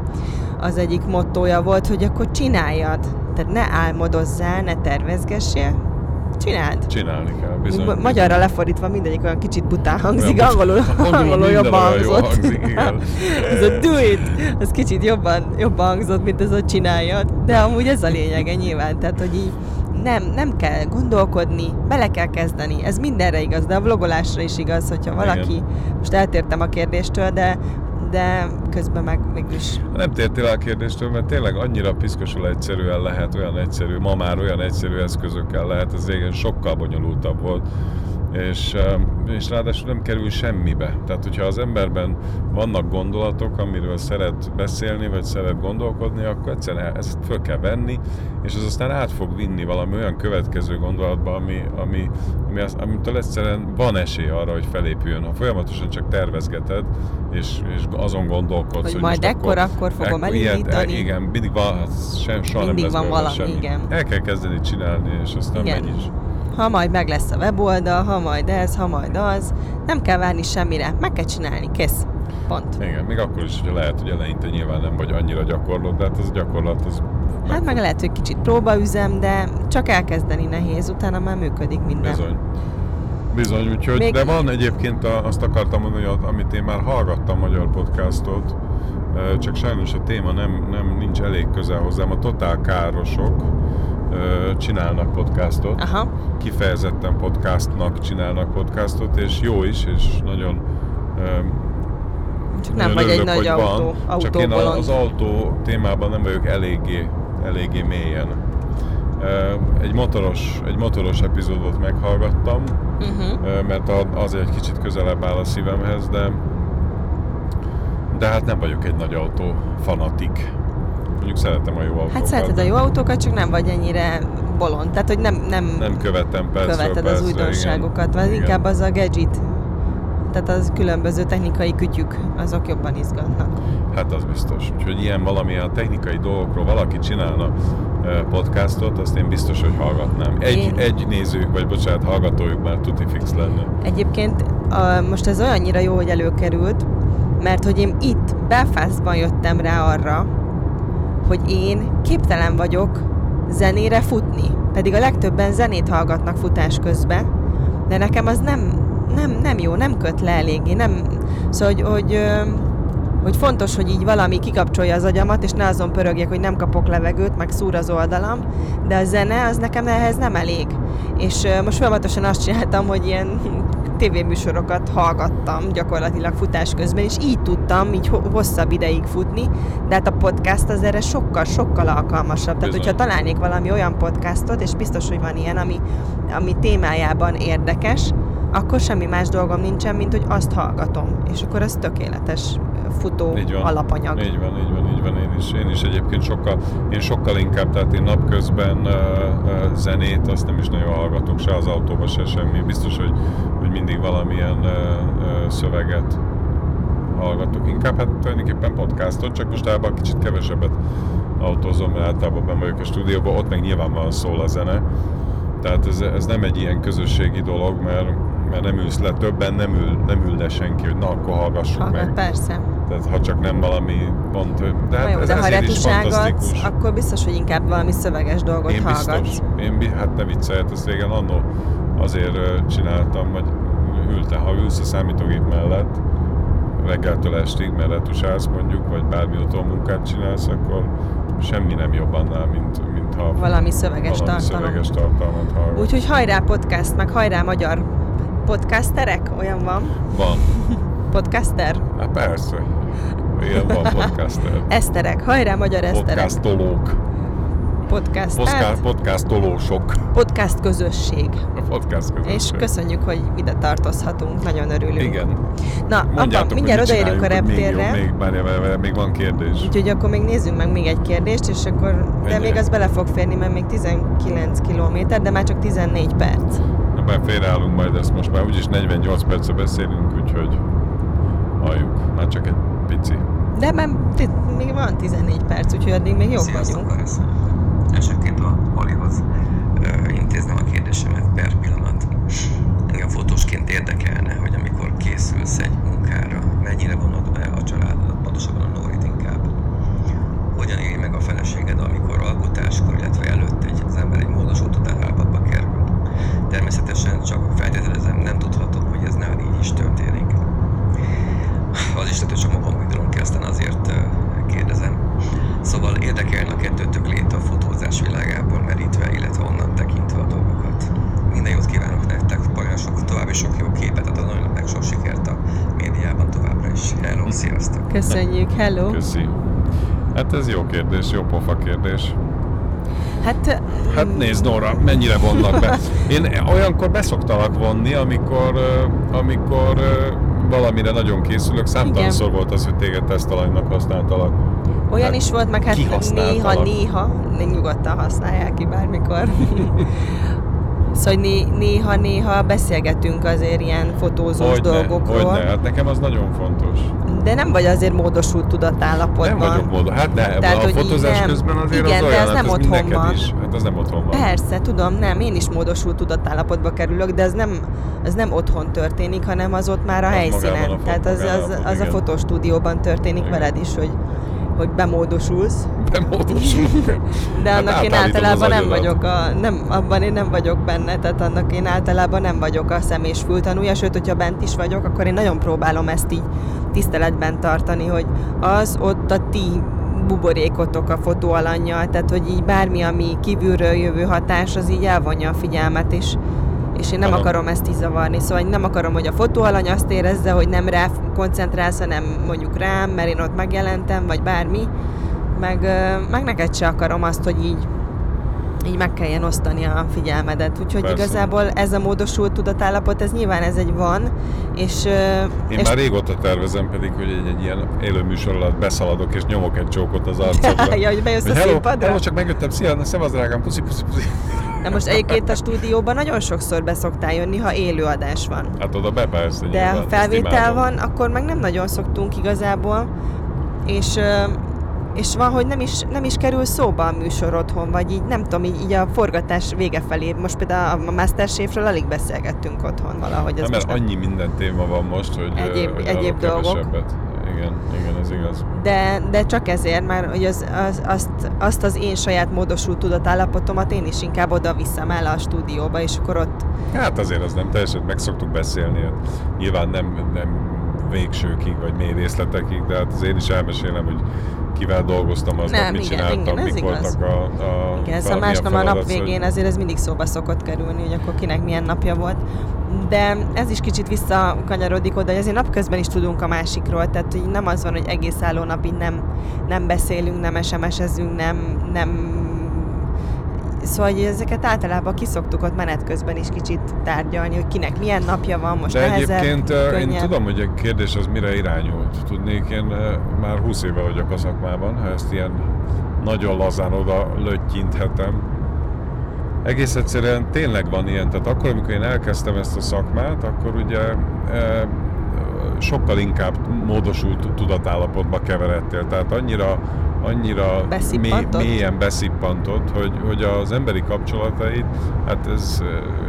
az egyik mottója volt, hogy akkor csináljad. Tehát ne álmodozzál, ne tervezgessél, csináld. Csinálni kell, bizony. Ma- Magyarra lefordítva mindegyik olyan kicsit bután hangzik, Olyan angolul, angolul jobban hangzott. hangzik, igen. ez a do it, ez kicsit jobban, jobban hangzott, mint ez a csináljad. De amúgy ez a lényege nyilván, tehát hogy így nem, nem kell gondolkodni, bele kell kezdeni. Ez mindenre igaz, de a vlogolásra is igaz, hogyha valaki, Igen. most eltértem a kérdéstől, de de közben meg mégis Nem tértél el a kérdéstől, mert tényleg annyira piszkosul egyszerűen lehet, olyan egyszerű, ma már olyan egyszerű eszközökkel lehet, ez régen sokkal bonyolultabb volt, és, um, és ráadásul nem kerül semmibe. Tehát, hogyha az emberben vannak gondolatok, amiről szeret beszélni, vagy szeret gondolkodni, akkor egyszerűen ezt föl kell venni, és az aztán át fog vinni valami olyan következő gondolatba, ami, ami, ami az, amitől egyszerűen van esély arra, hogy felépüljön. Ha folyamatosan csak tervezgeted, és, és azon gondolkodsz, Hogy hogy majd ekkor- akkor fogom ilyet- elindítani. igen, mindig van, sem, soha Mindig nem lesz van valami, semmi. igen. El kell kezdeni csinálni, és aztán Igen. megy is. Ha majd meg lesz a weboldal, ha majd ez, ha majd az, nem kell várni semmire, meg kell csinálni, kész. Pont. Igen, még akkor is, hogyha lehet, hogy eleinte nyilván nem vagy annyira gyakorló, de hát az a gyakorlat az Hát meg lehet, hogy kicsit próbaüzem, de csak elkezdeni nehéz, utána már működik minden. Bizony. Bizony, úgyhogy, Még- de van egyébként, a, azt akartam mondani, hogy amit én már hallgattam magyar podcastot, csak sajnos a téma nem, nem nincs elég közel hozzám. A Totál Károsok ö, csinálnak podcastot, Aha, kifejezetten podcastnak csinálnak podcastot, és jó is, és nagyon ö, csak nem vagy egy nagy hogy autó, van, csak én az autó témában nem vagyok eléggé, eléggé mélyen. Egy motoros, egy motoros epizódot meghallgattam, Uh-huh. Mert az egy kicsit közelebb áll a szívemhez, de de hát nem vagyok egy nagy autó fanatik. Mondjuk szeretem a jó autókat. Hát szereted a jó autókat, csak nem vagy ennyire bolond. Tehát, hogy nem, nem, Nem követem percről követed az percre, újdonságokat, igen. vagy inkább az a gadget. Tehát az különböző technikai kütyük, azok jobban izgatnak. Hát az biztos. Úgyhogy ilyen valamilyen technikai dolgokról valaki csinálna ö, podcastot, azt én biztos, hogy hallgatnám. Egy, Én- egy nézőjük, vagy bocsánat, hallgatójuk már tuti fix lenne. Egyébként a, most ez olyannyira jó, hogy előkerült, mert hogy én itt Belfastban jöttem rá arra, hogy én képtelen vagyok zenére futni. Pedig a legtöbben zenét hallgatnak futás közben, de nekem az nem, nem, nem jó, nem köt le eléggé. Nem, szóval, hogy, hogy, hogy fontos, hogy így valami kikapcsolja az agyamat, és ne azon pörögjek, hogy nem kapok levegőt, meg szúr az oldalam, de a zene az nekem ehhez nem elég. És most folyamatosan azt csináltam, hogy ilyen tévéműsorokat hallgattam gyakorlatilag futás közben, és így tudtam így ho- hosszabb ideig futni, de hát a podcast az erre sokkal, sokkal alkalmasabb. Tehát, Bizony. hogyha találnék valami olyan podcastot, és biztos, hogy van ilyen, ami, ami témájában érdekes, akkor semmi más dolgom nincsen, mint hogy azt hallgatom. És akkor az tökéletes futó Így van. alapanyag. Így van, így van, így van. Én is, én is egyébként sokkal, én sokkal inkább, tehát én napközben uh, uh, zenét, azt nem is nagyon hallgatok, se az autóba, se semmi. Biztos, hogy, hogy mindig valamilyen uh, uh, szöveget hallgatok. Inkább hát tulajdonképpen podcastot, csak most általában kicsit kevesebbet autózom, mert általában ben vagyok a stúdióban, ott meg nyilvánvalóan szól a zene. Tehát ez, ez nem egy ilyen közösségi dolog, mert, mert nem ülsz le, többen nem ül, nem ül le senki, hogy na, akkor hallgassuk Hallgat, meg. persze. Tehát ha csak nem valami pont, de hát jó, ez de ha retusálgatsz, akkor biztos, hogy inkább valami szöveges dolgot Én hallgatsz. biztos, én, bi- hát ne viccelj, hát ezt régen annó azért csináltam, hogy ültem, ha ülsz a számítógép mellett, reggeltől estig, mert retusálsz mondjuk, vagy bármi munkát csinálsz, akkor semmi nem jobb annál, mint, mint ha Valami szöveges valami tartalom. szöveges tartalmat hallgatsz. Úgyhogy hajrá podcast, meg hajrá magyar podcasterek, olyan van? Van. Podcaster? Hát persze. Igen, van podcaster. Eszterek, hajrá magyar eszterek. Podcastolók. Podcast. Podcast, Hát, podcastolósok. podcast közösség. A podcast közösség. És köszönjük, hogy ide tartozhatunk, nagyon örülünk. Igen. Na, Mondjátok, mindjárt hogy mit odaérünk a még, reptérre. még, várjál, várjál, várjál, még van kérdés. Úgyhogy akkor még nézzünk meg még egy kérdést, és akkor, de még az bele fog férni, mert még 19 kilométer, de már csak 14 perc. Ebben félreállunk majd ezt most már úgyis 48 perce beszélünk, úgyhogy aljuk. Már csak egy pici. De már t- még van 14 perc, úgyhogy addig még jobb Sziasztok, vagyunk. Elsőként a Halihoz intéznem a kérdésemet per pillanat. Engem fotósként érdekelne, hogy amikor készülsz egy munkára, mennyire vonod be a családodat, pontosabban a Nórit inkább. Hogyan éli meg a feleséged, amikor alkotáskor, illetve előtt egy, az ember egy módosult után állapotba kerül? Természetesen csak feltételezem, nem tudhatom, hogy ez nem így is történt kereshető csomagot műdrom ki, aztán azért kérdezem. Szóval érdekelne a kettőtök lét a fotózás világából merítve, illetve onnan tekintve a dolgokat. Minden jót kívánok nektek, pajnasok, további sok jó képet a nagyon meg sok sikert a médiában továbbra is. Hello, sziasztok! Köszönjük, hello! Köszi! Hát ez jó kérdés, jó pofa kérdés. Hát, hát mm. nézd, Nora, mennyire vonnak be. Én olyankor beszoktalak vonni, amikor, amikor valamire nagyon készülök. Számtalanszor volt az, hogy téged tesztalanynak használtalak. Olyan Hát, is volt, meg hát kihasználtalak. néha, néha, nyugodtan használják ki bármikor. Szóval né, néha, néha beszélgetünk azért ilyen fotózós Hogyne, dolgokról, hogyne, hát nekem az nagyon fontos. de nem vagy azért módosult tudatállapotban. Nem vagyok módon. Hát ne, Tehát, a hogy fotózás nem. közben azért Igen, az de olyan, ez hát nem ez otthon mind neked van. is. Hát az nem otthon van. Persze, tudom, nem, én is módosult tudatállapotba kerülök, de ez nem, ez nem otthon történik, hanem az ott már a Az helyszínen. a Tehát az, az, magállapot, az a fotostúdióban történik Igen. veled is, hogy, hogy bemódosulsz. Bemódosul. De Hát annak én átállítod az általában nem vagyok, a, nem, abban én nem vagyok benne, tehát annak én általában nem vagyok a szem és fültanúja, sőt, hogyha bent is vagyok, akkor én nagyon próbálom ezt így tiszteletben tartani, hogy az ott a ti buborékotok a fotó alanyjal, tehát hogy így bármi, ami kívülről jövő hatás, az így elvonja a figyelmet, és, és én nem Aha. akarom ezt így zavarni, szóval nem akarom, hogy a fotóalany azt érezze, hogy nem rá koncentrálsz, hanem mondjuk rám, mert én ott megjelentem, vagy bármi, meg, meg neked se akarom azt, hogy így így meg kelljen osztani a figyelmedet. Úgyhogy Persze. igazából ez a módosult tudatállapot, ez nyilván ez egy van, és, Én és már régóta tervezem pedig, hogy egy, egy ilyen élő műsor alatt beszaladok és nyomok egy csókot az arcodra. ja, hogy bejössz a Hogy hello, színpadra. hello, csak megjöttem, szia, na, szevasz drágám, puszi, puszi, puszi. Na most egyébként a stúdióban nagyon sokszor beszoktál jönni, ha élőadás van. Hát oda be persze, De ha felvétel van, akkor meg nem nagyon szoktunk igazából, és, és van, hogy nem is, nem is kerül szóba a műsor otthon, vagy így nem tudom, így, így a forgatás vége felé. Most például a Masterchefről alig beszélgettünk otthon valahogy. Ez Nem, mert nem- annyi minden téma van most, hogy, Egyéb- hogy egyéb dolgok. kevesebbet. Igen, igen, ez igaz. de, de csak ezért, mert hogy az, az, azt, azt az én saját módosult tudatállapotomat én is inkább oda viszem el a stúdióba, és akkor ott Hát azért az nem teljesen, meg szoktuk beszélni. Hát Nyilván nem, nem végsőkig, vagy mély részletekig, de hát az én is elmesélem, hogy kivel dolgoztam aznap, Nem, mit igen, csináltam, igen, ez mik igaz. voltak a, a Igen, szóval milyen másnap a nap végén azért ez mindig szóba szokott kerülni, hogy akkor kinek milyen napja volt. De ez is kicsit visszakanyarodik oda, hogy azért napközben is tudunk a másikról, tehát hogy nem az van, hogy egész álló nap így nem, nem beszélünk, nem SMS-ezünk, nem, nem Szóval hogy ezeket általában kiszoktuk ott menet közben is kicsit tárgyalni, hogy kinek milyen napja van, most De nehezebb, egyébként ö, én könnyebb. tudom, hogy a kérdés az mire irányult. Tudnék, én már 20 éve vagyok a szakmában, ha ezt ilyen nagyon lazán oda löttyinthetem. Egész egyszerűen tényleg van ilyen, tehát akkor, amikor én elkezdtem ezt a szakmát, akkor ugye e, sokkal inkább módosult tudatállapotba keveredtél, tehát annyira, annyira mély, Beszippantott? mélyen beszippantott, hogy, hogy az emberi kapcsolataid, hát ez,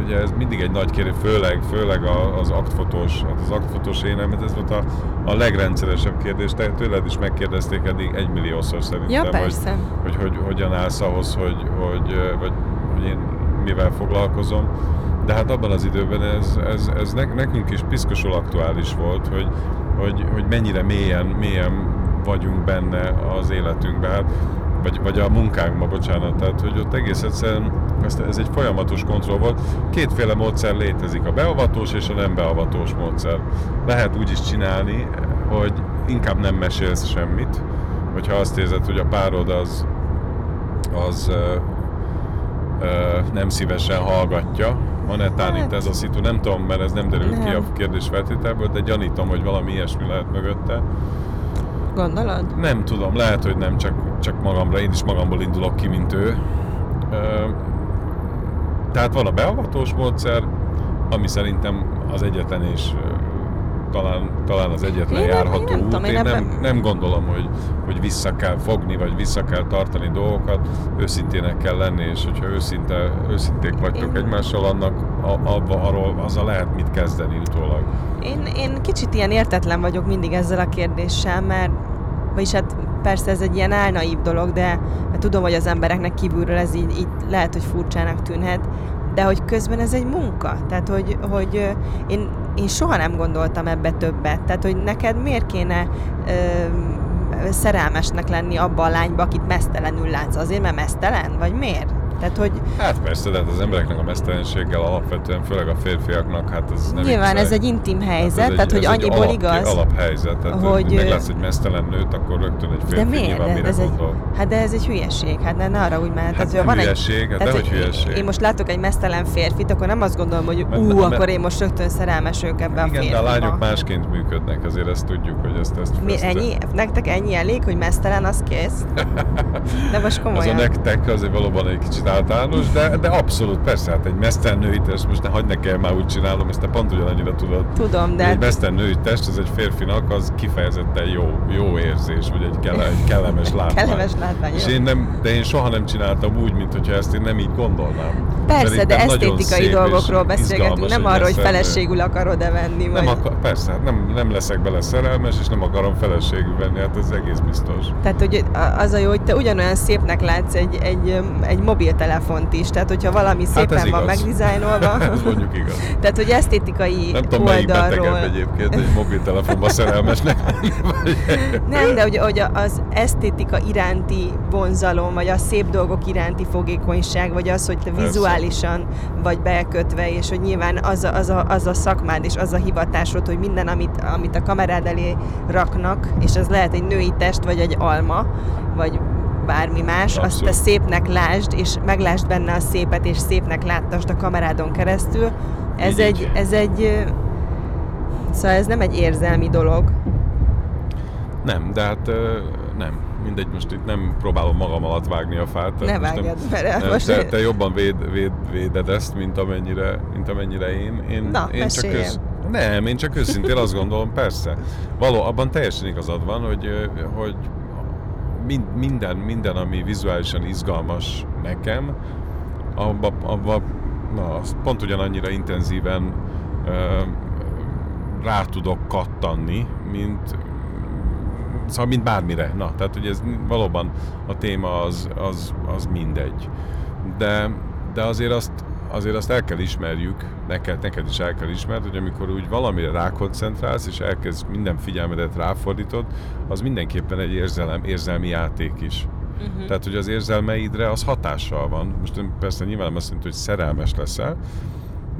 ugye ez mindig egy nagy kérdés, főleg, főleg az aktfotós, hát az aktfotós énem, hát ez volt a, a legrendszeresebb kérdés, te tőled is megkérdezték eddig egymilliószor szerintem, Ja, hogy, persze. hogy, hogy hogyan állsz ahhoz, hogy, hogy, vagy, hogy én mivel foglalkozom. De hát abban az időben ez, ez, ez nek- nekünk is piszkosul aktuális volt, hogy, hogy, hogy mennyire mélyen, mélyen vagyunk benne az életünkben, hát, vagy, vagy a munkánkban, bocsánat, tehát hogy ott egész egyszerűen ez, ez egy folyamatos kontroll volt. Kétféle módszer létezik, a beavatós és a nem beavatós módszer. Lehet úgy is csinálni, hogy inkább nem mesélsz semmit, hogyha azt érzed, hogy a párod az, az ö, ö, nem szívesen hallgatja. Van netán Hát- itt ez a szitu, nem tudom, mert ez nem derült ki a Nem. kérdés feltételből, de gyanítom, hogy valami ilyesmi lehet mögötte. Gondolod? Nem tudom, lehet, hogy nem, csak, csak magamra, én is magamból indulok ki, mint ő. Ö, tehát van a beavatós módszer, ami szerintem az egyetlen és talán, talán az egyetlen Én járható nem út. tudom, én én nem, ebben- nem gondolom, hogy, hogy vissza kell fogni, vagy vissza kell tartani dolgokat, őszintének kell lenni, és hogyha őszinte, őszinték vagytok Én- egymással, annak a, abba, arról azzal lehet mit kezdeni utólag. Én, én kicsit ilyen értetlen vagyok mindig ezzel a kérdéssel, mert vagyis hát persze ez egy ilyen álnaív dolog, de mert tudom, hogy az embereknek kívülről ez így, így lehet, hogy furcsának tűnhet, de hogy közben ez egy munka. Tehát, hogy, hogy én, én soha nem gondoltam ebbe többet. Tehát, hogy neked miért kéne ö, szerelmesnek lenni abba a lányba, akit mesztelenül látsz? Azért, mert mesztelen? Vagy miért? Tehát, hogy Hát persze, de hát az embereknek a mesztelenséggel alapvetően, főleg a férfiaknak, hát ez nem nyilván viccelj. ez egy intim helyzet, Hát tehát, egy, hogy egy annyiból alap, igaz. alaphelyzet, tehát hogy, hogy meglátsz egy mesztelen nőt, akkor rögtön egy De férfi miért? nyilván De mire ez egy, hát de ez egy hülyeség, hát ne, ne arra úgy már. Hát hogy nem van egy, hülyeség, hát tehát, dehogy hogy hülyeség. Én most látok egy mesztelen férfit, akkor nem azt gondolom, hogy ú, mert- akkor én most rögtön szerelmes vagyok ebben a Igen, de a lányok másként működnek, azért ezt tudjuk, hogy ezt... ezt Mi, ennyi? Nektek ennyi elég, hogy mesztelen, az kész? De most Az a komolyan. nektek azért valóban egy kicsit általános, de, de abszolút, persze, hát egy mesztelen test, most ne hagyd nekem már úgy csinálom, ezt te pont ugyanannyira tudod. Tudom, de Egy mesztelen test, ez egy férfinak, az kifejezetten jó, jó érzés, vagy egy, kele, egy kellemes látvány. kellemes látvány. És én nem, de én soha nem csináltam úgy, mint hogyha ezt én nem így gondolnám. Persze, de esztétikai dolgokról beszélgetünk, nem arról, hogy feleségül akarod-e venni. Nem vagy... akar, persze, hát nem, nem leszek bele szerelmes, és nem akarom feleségül venni, hát ez egész biztos. Tehát, hogy az a jó, hogy te ugyanolyan szépnek látsz egy, egy, egy mobiltelefont is. Tehát, hogyha valami szépen Hát ez van megdizájnolva. ez mondjuk igaz. Tehát, hogy esztétikai Nem tudom, melyik oldalról. betegebb egyébként, egy mobiltelefonban szerelmesnek. Nem, de hogy, hogy az esztétika iránti vonzalom, vagy a szép dolgok iránti fogékonyság, vagy az, hogy te Persze. vizuálisan vagy bekötve, és hogy nyilván az a, az, a, az a szakmád, és az a hivatásod, hogy minden, amit, amit a kamerád elé raknak, és ez lehet egy női test, vagy egy alma, vagy bármi más, azt te Abszolút. szépnek lásd, és meglásd benne a szépet, és szépnek láttasd a kamerádon keresztül. Ez Így, egy, így. ez egy, szóval ez nem egy érzelmi dolog. Nem, de hát nem. Mindegy, most itt nem próbálom magam alatt vágni a fát. Ne vágjad, mert nem, most... te, te jobban véd, véd, véded ezt, mint amennyire, mint amennyire én. Én, Na, én csak mesélj. Nem, én csak őszintén azt gondolom, persze. Való, abban teljesen igazad van, hogy, hogy mind, minden, minden, ami vizuálisan izgalmas nekem, abba, abba na, azt pont ugyanannyira intenzíven ö, rá tudok kattanni, mint szóval mint bármire. Na, tehát hogy ez valóban a téma az, az, az mindegy. De, de azért azt, azért azt el kell ismerjük, neked, neked is el kell ismerned, hogy amikor úgy valamire rákoncentrálsz, és elkezd minden figyelmedet ráfordítod, az mindenképpen egy érzelem, érzelmi játék is. Uh-huh. Tehát, hogy az érzelmeidre az hatással van. Most persze nyilván nem azt jelenti, hogy szerelmes leszel,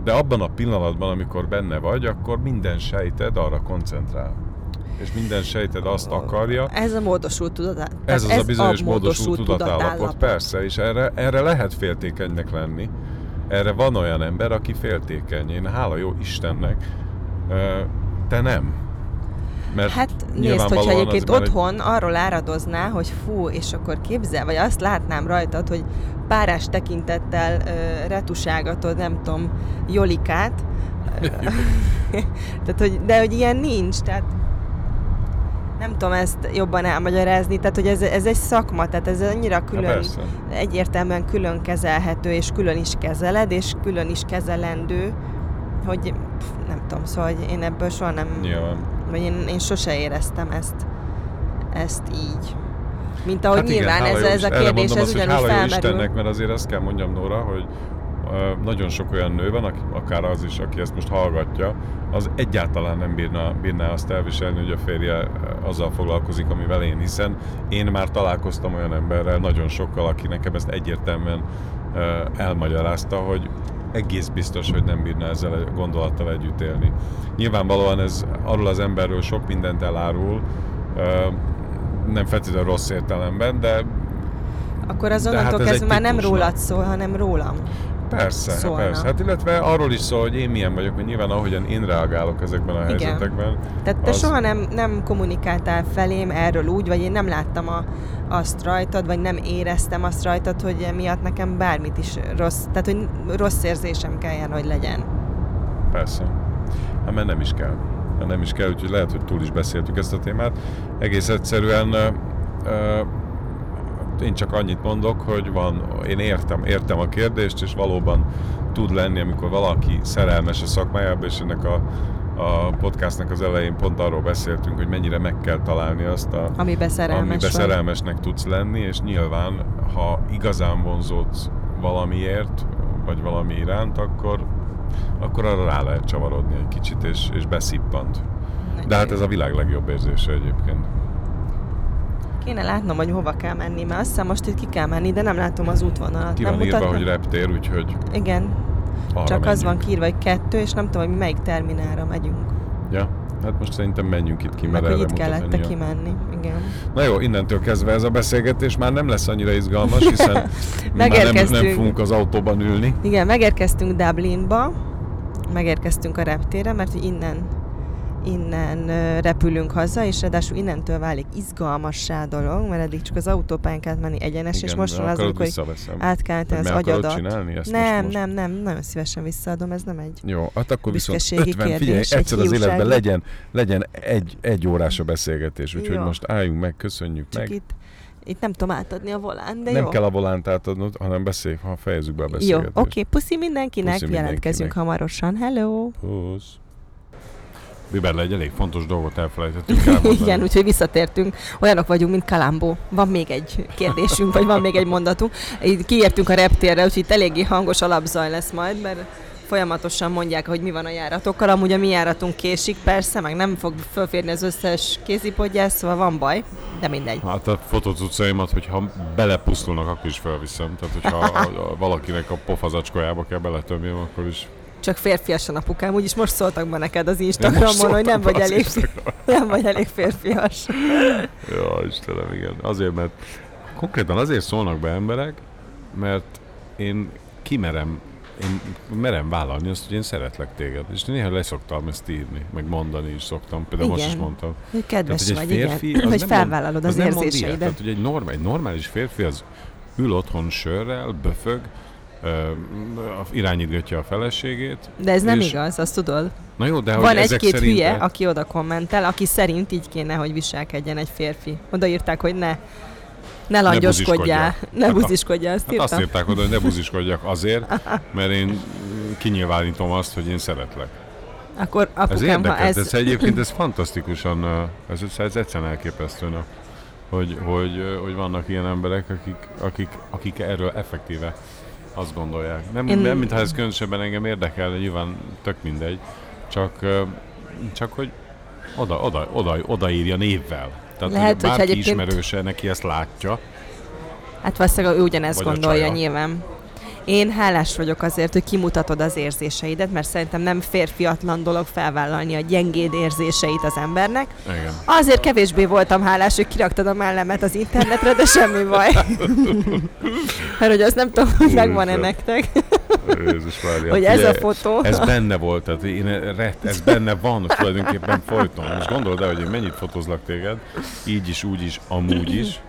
de abban a pillanatban, amikor benne vagy, akkor minden sejted arra koncentrál. És minden sejted azt akarja, Ez a módosult tudatállat. ez az a bizonyos módosult tudatállapot, persze, és erre, erre lehet féltékenynek lenni. Erre van olyan ember, aki féltékeny. Én hála jó Istennek, te nem. Mert Hát nézd, hogyha egyébként már egy- otthon arról áradozná, hogy fú, és akkor képzel, vagy azt látnám rajtad, hogy párás tekintettel ö, retusálgatod, nem tudom, Jolikát. Tehát, hogy, de hogy ilyen nincs, tehát nem tudom ezt jobban elmagyarázni, tehát hogy ez, ez egy szakma, tehát ez annyira Na külön, persze. egyértelműen külön kezelhető, és külön is kezeled, és külön is kezelendő, hogy pff, nem tudom, szóval hogy én ebből soha nem, Nyilván. vagy én, én sose éreztem ezt, ezt így. Mint ahogy Hát nyilván ez, jó ez a kérdés, ez ugyanúgy felmerül. Istennek, mert azért azt kell mondjam Nóra, hogy nagyon sok olyan nő van, aki, akár az is, aki ezt most hallgatja, az egyáltalán nem bírna, bírná azt elviselni, hogy a férje azzal foglalkozik, amivel én, hiszen én már találkoztam olyan emberrel, nagyon sokkal, aki nekem ezt egyértelműen elmagyarázta, hogy egész biztos, hogy nem bírna ezzel a gondolattal együtt élni. Nyilvánvalóan ez arról az emberről sok mindent elárul, nem feltétlenül rossz értelemben, de Akkor az De hát ez kezdve már nem rólad szól, hanem rólam. Persze, hát Szólna. persze. Hát illetve arról is szól, hogy én milyen vagyok, mert nyilván ahogyan én reagálok ezekben a Igen. helyzetekben. Tehát te az- soha nem, nem kommunikáltál felém erről úgy, vagy én nem láttam a, azt rajtad, vagy nem éreztem azt rajtad, hogy emiatt nekem bármit is rossz, tehát hogy rossz érzésem kelljen, hogy legyen. Persze. Hát mert nem is kell. Mert nem is kell, úgyhogy lehet, hogy túl is beszéltük ezt a témát. Egész egyszerűen ö, ö, én csak annyit mondok, hogy van, én értem, értem a kérdést, és valóban tud lenni, amikor valaki szerelmes a szakmájába, és ennek a, a podcastnak az elején pont arról beszéltünk, hogy mennyire meg kell találni azt a, Amiben szerelmes amiben szerelmesnek tudsz lenni, és nyilván, ha igazán vonzódsz valamiért, vagy valami iránt, akkor, akkor arra rá lehet csavarodni egy kicsit, és, és beszippant. De hát ez a világ legjobb érzése egyébként. Kéne látnom, hogy hova kell menni, mert azt hiszem most itt ki kell menni, de nem látom az útvonalat. Ki nem van írva, mutatna? hogy reptér, úgyhogy Igen, arra csak az van menjünk. kiírva, hogy kettő, és nem tudom, hogy melyik terminálra megyünk. Ja, hát most szerintem menjünk itt ki, mert itt kellett kimenni. Igen. Na jó, innentől kezdve ez a beszélgetés már nem lesz annyira izgalmas, hiszen már nem, nem fogunk az autóban ülni. Igen, megérkeztünk Dublinba, megérkeztünk a reptére, mert innen innen repülünk haza, és ráadásul innentől válik izgalmassá a dolog, mert eddig csak az autópályán kellett menni egyenes, és most van az, amikor át Vagy az agyadat. csinálni ezt Nem, most, nem, nem, nagyon szívesen visszaadom, ez nem egy... Jó, hát akkor viszont Büszkeségi 50, figyelj, kérdés, egy egyszer az életben legyen, legyen egy, egy órás a beszélgetés, úgyhogy Jó. most álljunk meg, köszönjük Csak meg. itt, itt nem tudom átadni a volán, de nem jó. kell a volánt átadnod, hanem beszélj, ha fejezzük be a Jó, beszélgetést. oké, puszi mindenkinek, Puszi jelentkezünk mindenkinek. hamarosan. Hello! Pusz. Biberle egy elég fontos dolgot elfelejtettünk elmondani. Igen, úgyhogy visszatértünk. Olyanok vagyunk, mint Kalambó. Van még egy kérdésünk, vagy van még egy mondatunk. Így kiértünk a reptérre, úgyhogy itt eléggé hangos alapzaj lesz majd, mert folyamatosan mondják, hogy mi van a járatokkal. Amúgy a mi járatunk késik, persze, meg nem fog fölférni az összes kézipodgyász, szóval van baj, de mindegy. Hát a fotócuccaimat, hogyha belepusztulnak, akkor is felviszem. Tehát, hogyha a, a, valakinek a pofazacskójába kell beletömjem, akkor is Csak férfiasan apukám, úgyis most szóltak ma neked az Instagramon, hogy nem vagy az elég, Instagramon. nem vagy elég férfias. Ja, Istenem, igen. Azért, mert konkrétan azért szólnak be emberek, mert én kimerem, én merem vállalni azt, hogy én szeretlek téged. És néha leszoktam ezt írni, meg mondani is szoktam. Például most is Igen. mondtam. Hogy kedves Tehát, hogy vagy, férfi, igen. az Hogy mond- felvállalod az ilyet. érzéseidet. Tehát, hogy egy, norm, egy normális férfi az ül otthon sörrel, böfög, irányítgatja a feleségét. De ez nem és- igaz, azt tudod. Na jó, de Van egy-két szerint hülye, aki oda kommentel, aki szerint így kéne, hogy viselkedjen egy férfi. Odaírták, hogy ne, ne langyoskodjál, ne buziskodjál, azt Hát azt írtam. írták oda, hogy ne buziskodjak azért, mert én kinyilvánítom azt, hogy én szeretlek. Akkor Ez apukám, ha érdekes, ez... ez egyébként ez fantasztikusan, ez, ez egyszerűen elképesztő, na, hogy, hogy, hogy vannak ilyen emberek, akik, akik, akik erről effektíve azt gondolják. Nem, Én- nem mintha ez különösebben engem érdekel, de nyilván tök mindegy, csak, csak hogy oda, oda, oda, odaírja névvel. Tehát, Lehet, hogy bárki egyébként- ismerőse neki ezt látja, Hát valószínűleg ő ugyanezt Vagy gondolja nyilván. Én hálás vagyok azért, hogy kimutatod az érzéseidet, mert szerintem nem férfiatlan dolog felvállalni a gyengéd érzéseit az embernek. igen. Azért kevésbé voltam hálás, hogy kiraktad a mellemet az internetre, de semmi baj. mert hogy azt nem tudom, hogy megvan-e nektek, Jézus hogy ez a fotó. Ez benne volt, tehát én rett, ez benne van tulajdonképpen folyton. Most gondold el, hogy én mennyit fotózlak téged, így is, úgy is, amúgy is.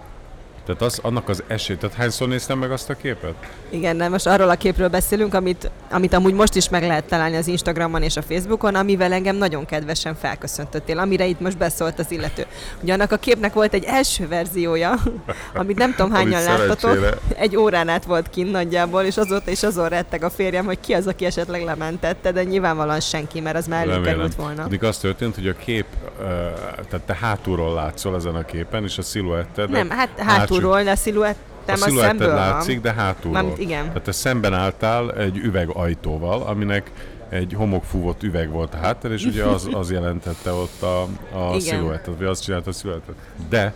Tehát az, annak az esély, tehát hányszor néztem meg azt a képet? Igen, nem, most arról a képről beszélünk, amit, amit amúgy most is meg lehet találni az Instagramon és a Facebookon, amivel engem nagyon kedvesen felköszöntöttél, amire itt most beszólt az illető. Ugye annak a képnek volt egy első verziója, amit nem tudom hányan láttatok, egy órán át volt kint nagyjából, és azóta is azon retteg a férjem, hogy ki az, aki esetleg lementette, de nyilvánvalóan senki, mert az már előkerült volna. Pedig az történt, hogy a kép, tehát te hátulról látszol ezen a képen, és a sziluetted. Nem, hát hátulról, de a sziluettem a a szemből látszik, van. de hátulról. Mármint igen. Tehát te szemben álltál egy üvegajtóval, aminek egy homokfúvott üveg volt a háttér, és ugye az, az jelentette ott a, a sziluettet, vagy azt csinálta a sziluettet. De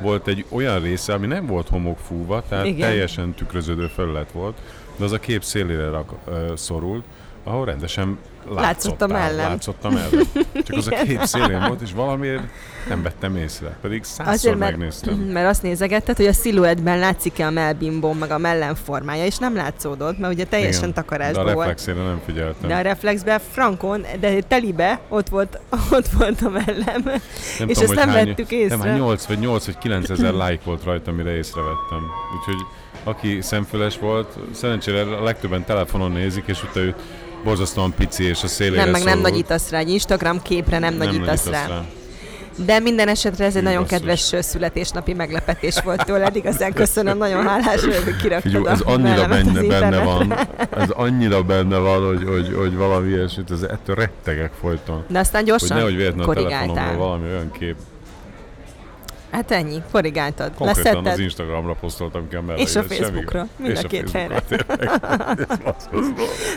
volt egy olyan része, ami nem volt homokfúva, tehát. Igen. teljesen tükröződő felület volt, de az a kép szélére rak, ö, szorult, ahol rendesen Látszott a mellem. Látszott a mellem. Csak az a kép szélén volt, és valamiért nem vettem észre. Pedig százszor Azért, mert, megnéztem. mert azt nézegetted, hogy a sziluettben látszik-e a melbimbom, meg a mellem formája, és nem látszódott, mert ugye teljesen Igen. De takarásban a volt. reflexére nem figyeltem. De a reflexben frankon, de telibe ott volt, ott volt a mellem. Nem és tudom, ezt nem hány, vettük észre. Nem, hát 8 vagy 8 vagy 9 ezer like volt rajta, mire észrevettem. Úgyhogy aki szemfüles volt, szerencsére a legtöbben telefonon nézik, és utána borzasztóan pici, és a szélére Nem, meg nem nagyítasz rá, egy Instagram képre nem, Nem nagyítasz nagyítasz rá. De minden esetre ez egy Hű, nagyon basszus. kedves születésnapi meglepetés volt tőled. Igazán köszönöm, nagyon hálás vagyok, hogy kiraktad Figyelj, a ez annyira benne, benne van, ez annyira benne van, hogy, hogy, hogy valami ilyesmit, ez ettől rettegek folyton. De aztán Hogy gyorsan nehogy véletlenül a korrigáltál. valami olyan kép. Hát ennyi, korrigáltad. Konkrétan Leszetted. az Instagramra posztoltam ki a mellé. És a Facebookra. Mind a két basszus.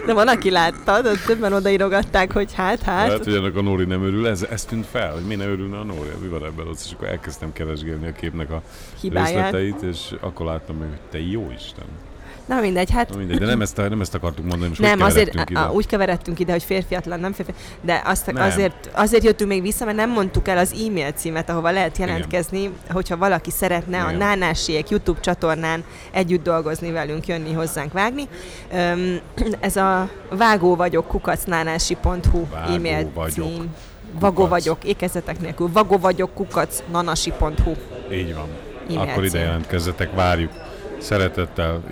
De van, aki láttad, ott többen odaírogatták, hogy hát, hát. Hát, hogy ennek a Nóri nem örül, ez, ez tűnt fel, hogy mi nem örülne a Nóri, mi van ebben ott, és akkor elkezdtem keresgélni a képnek a hibáját. részleteit, és akkor láttam, hogy te jó Isten. Na mindegy, hát Na mindegy, de nem ezt, nem ezt akartuk mondani, most nem, azért keveredtünk a, ide. úgy keveredtünk ide, hogy férfiatlan, nem férfi, de azt, Nem. azért, azért jöttünk még vissza, mert nem mondtuk el az e-mail címet, ahova lehet jelentkezni, hogyha valaki szeretne a Igen. Nánásiek YouTube csatornán együtt dolgozni velünk, jönni hozzánk vágni. Öm, ez a vágó vagyok kukacnánási.hu e-mail vagyok. cím. Vagó Kukac. vagyok, ékezetek nélkül. Vagó vagyok kukac nanasi.hu. Így van. E-mail Akkor ide jelentkezzetek, várjuk. Szeretettel,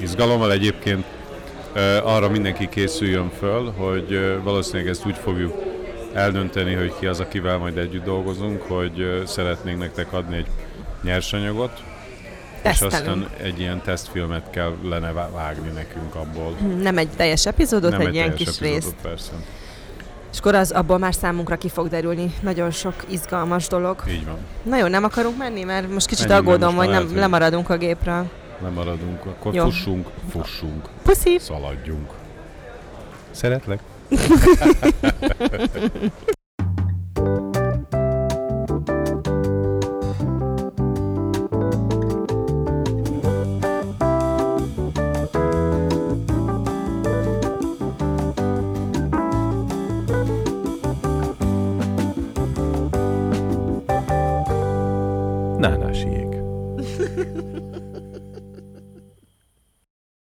izgalommal egyébként arra mindenki készüljön föl, hogy valószínűleg ezt úgy fogjuk eldönteni, hogy ki az, akivel majd együtt dolgozunk, hogy szeretnénk nektek adni egy nyersanyagot, és Tesztelünk. aztán egy ilyen tesztfilmet kellene vá- vágni nekünk abból. Nem egy teljes epizódot, Nem egy, ilyen teljes kis részt. epizódot, Persze. És akkor az abból már számunkra ki fog derülni nagyon sok izgalmas dolog. Így van. Na jó, nem akarunk menni, mert most kicsit Menjünk, aggódom, most hogy nem lemaradunk a gépről. Lemaradunk, akkor Jó. fussunk, fussunk, Puszi! szaladjunk. Szeretlek.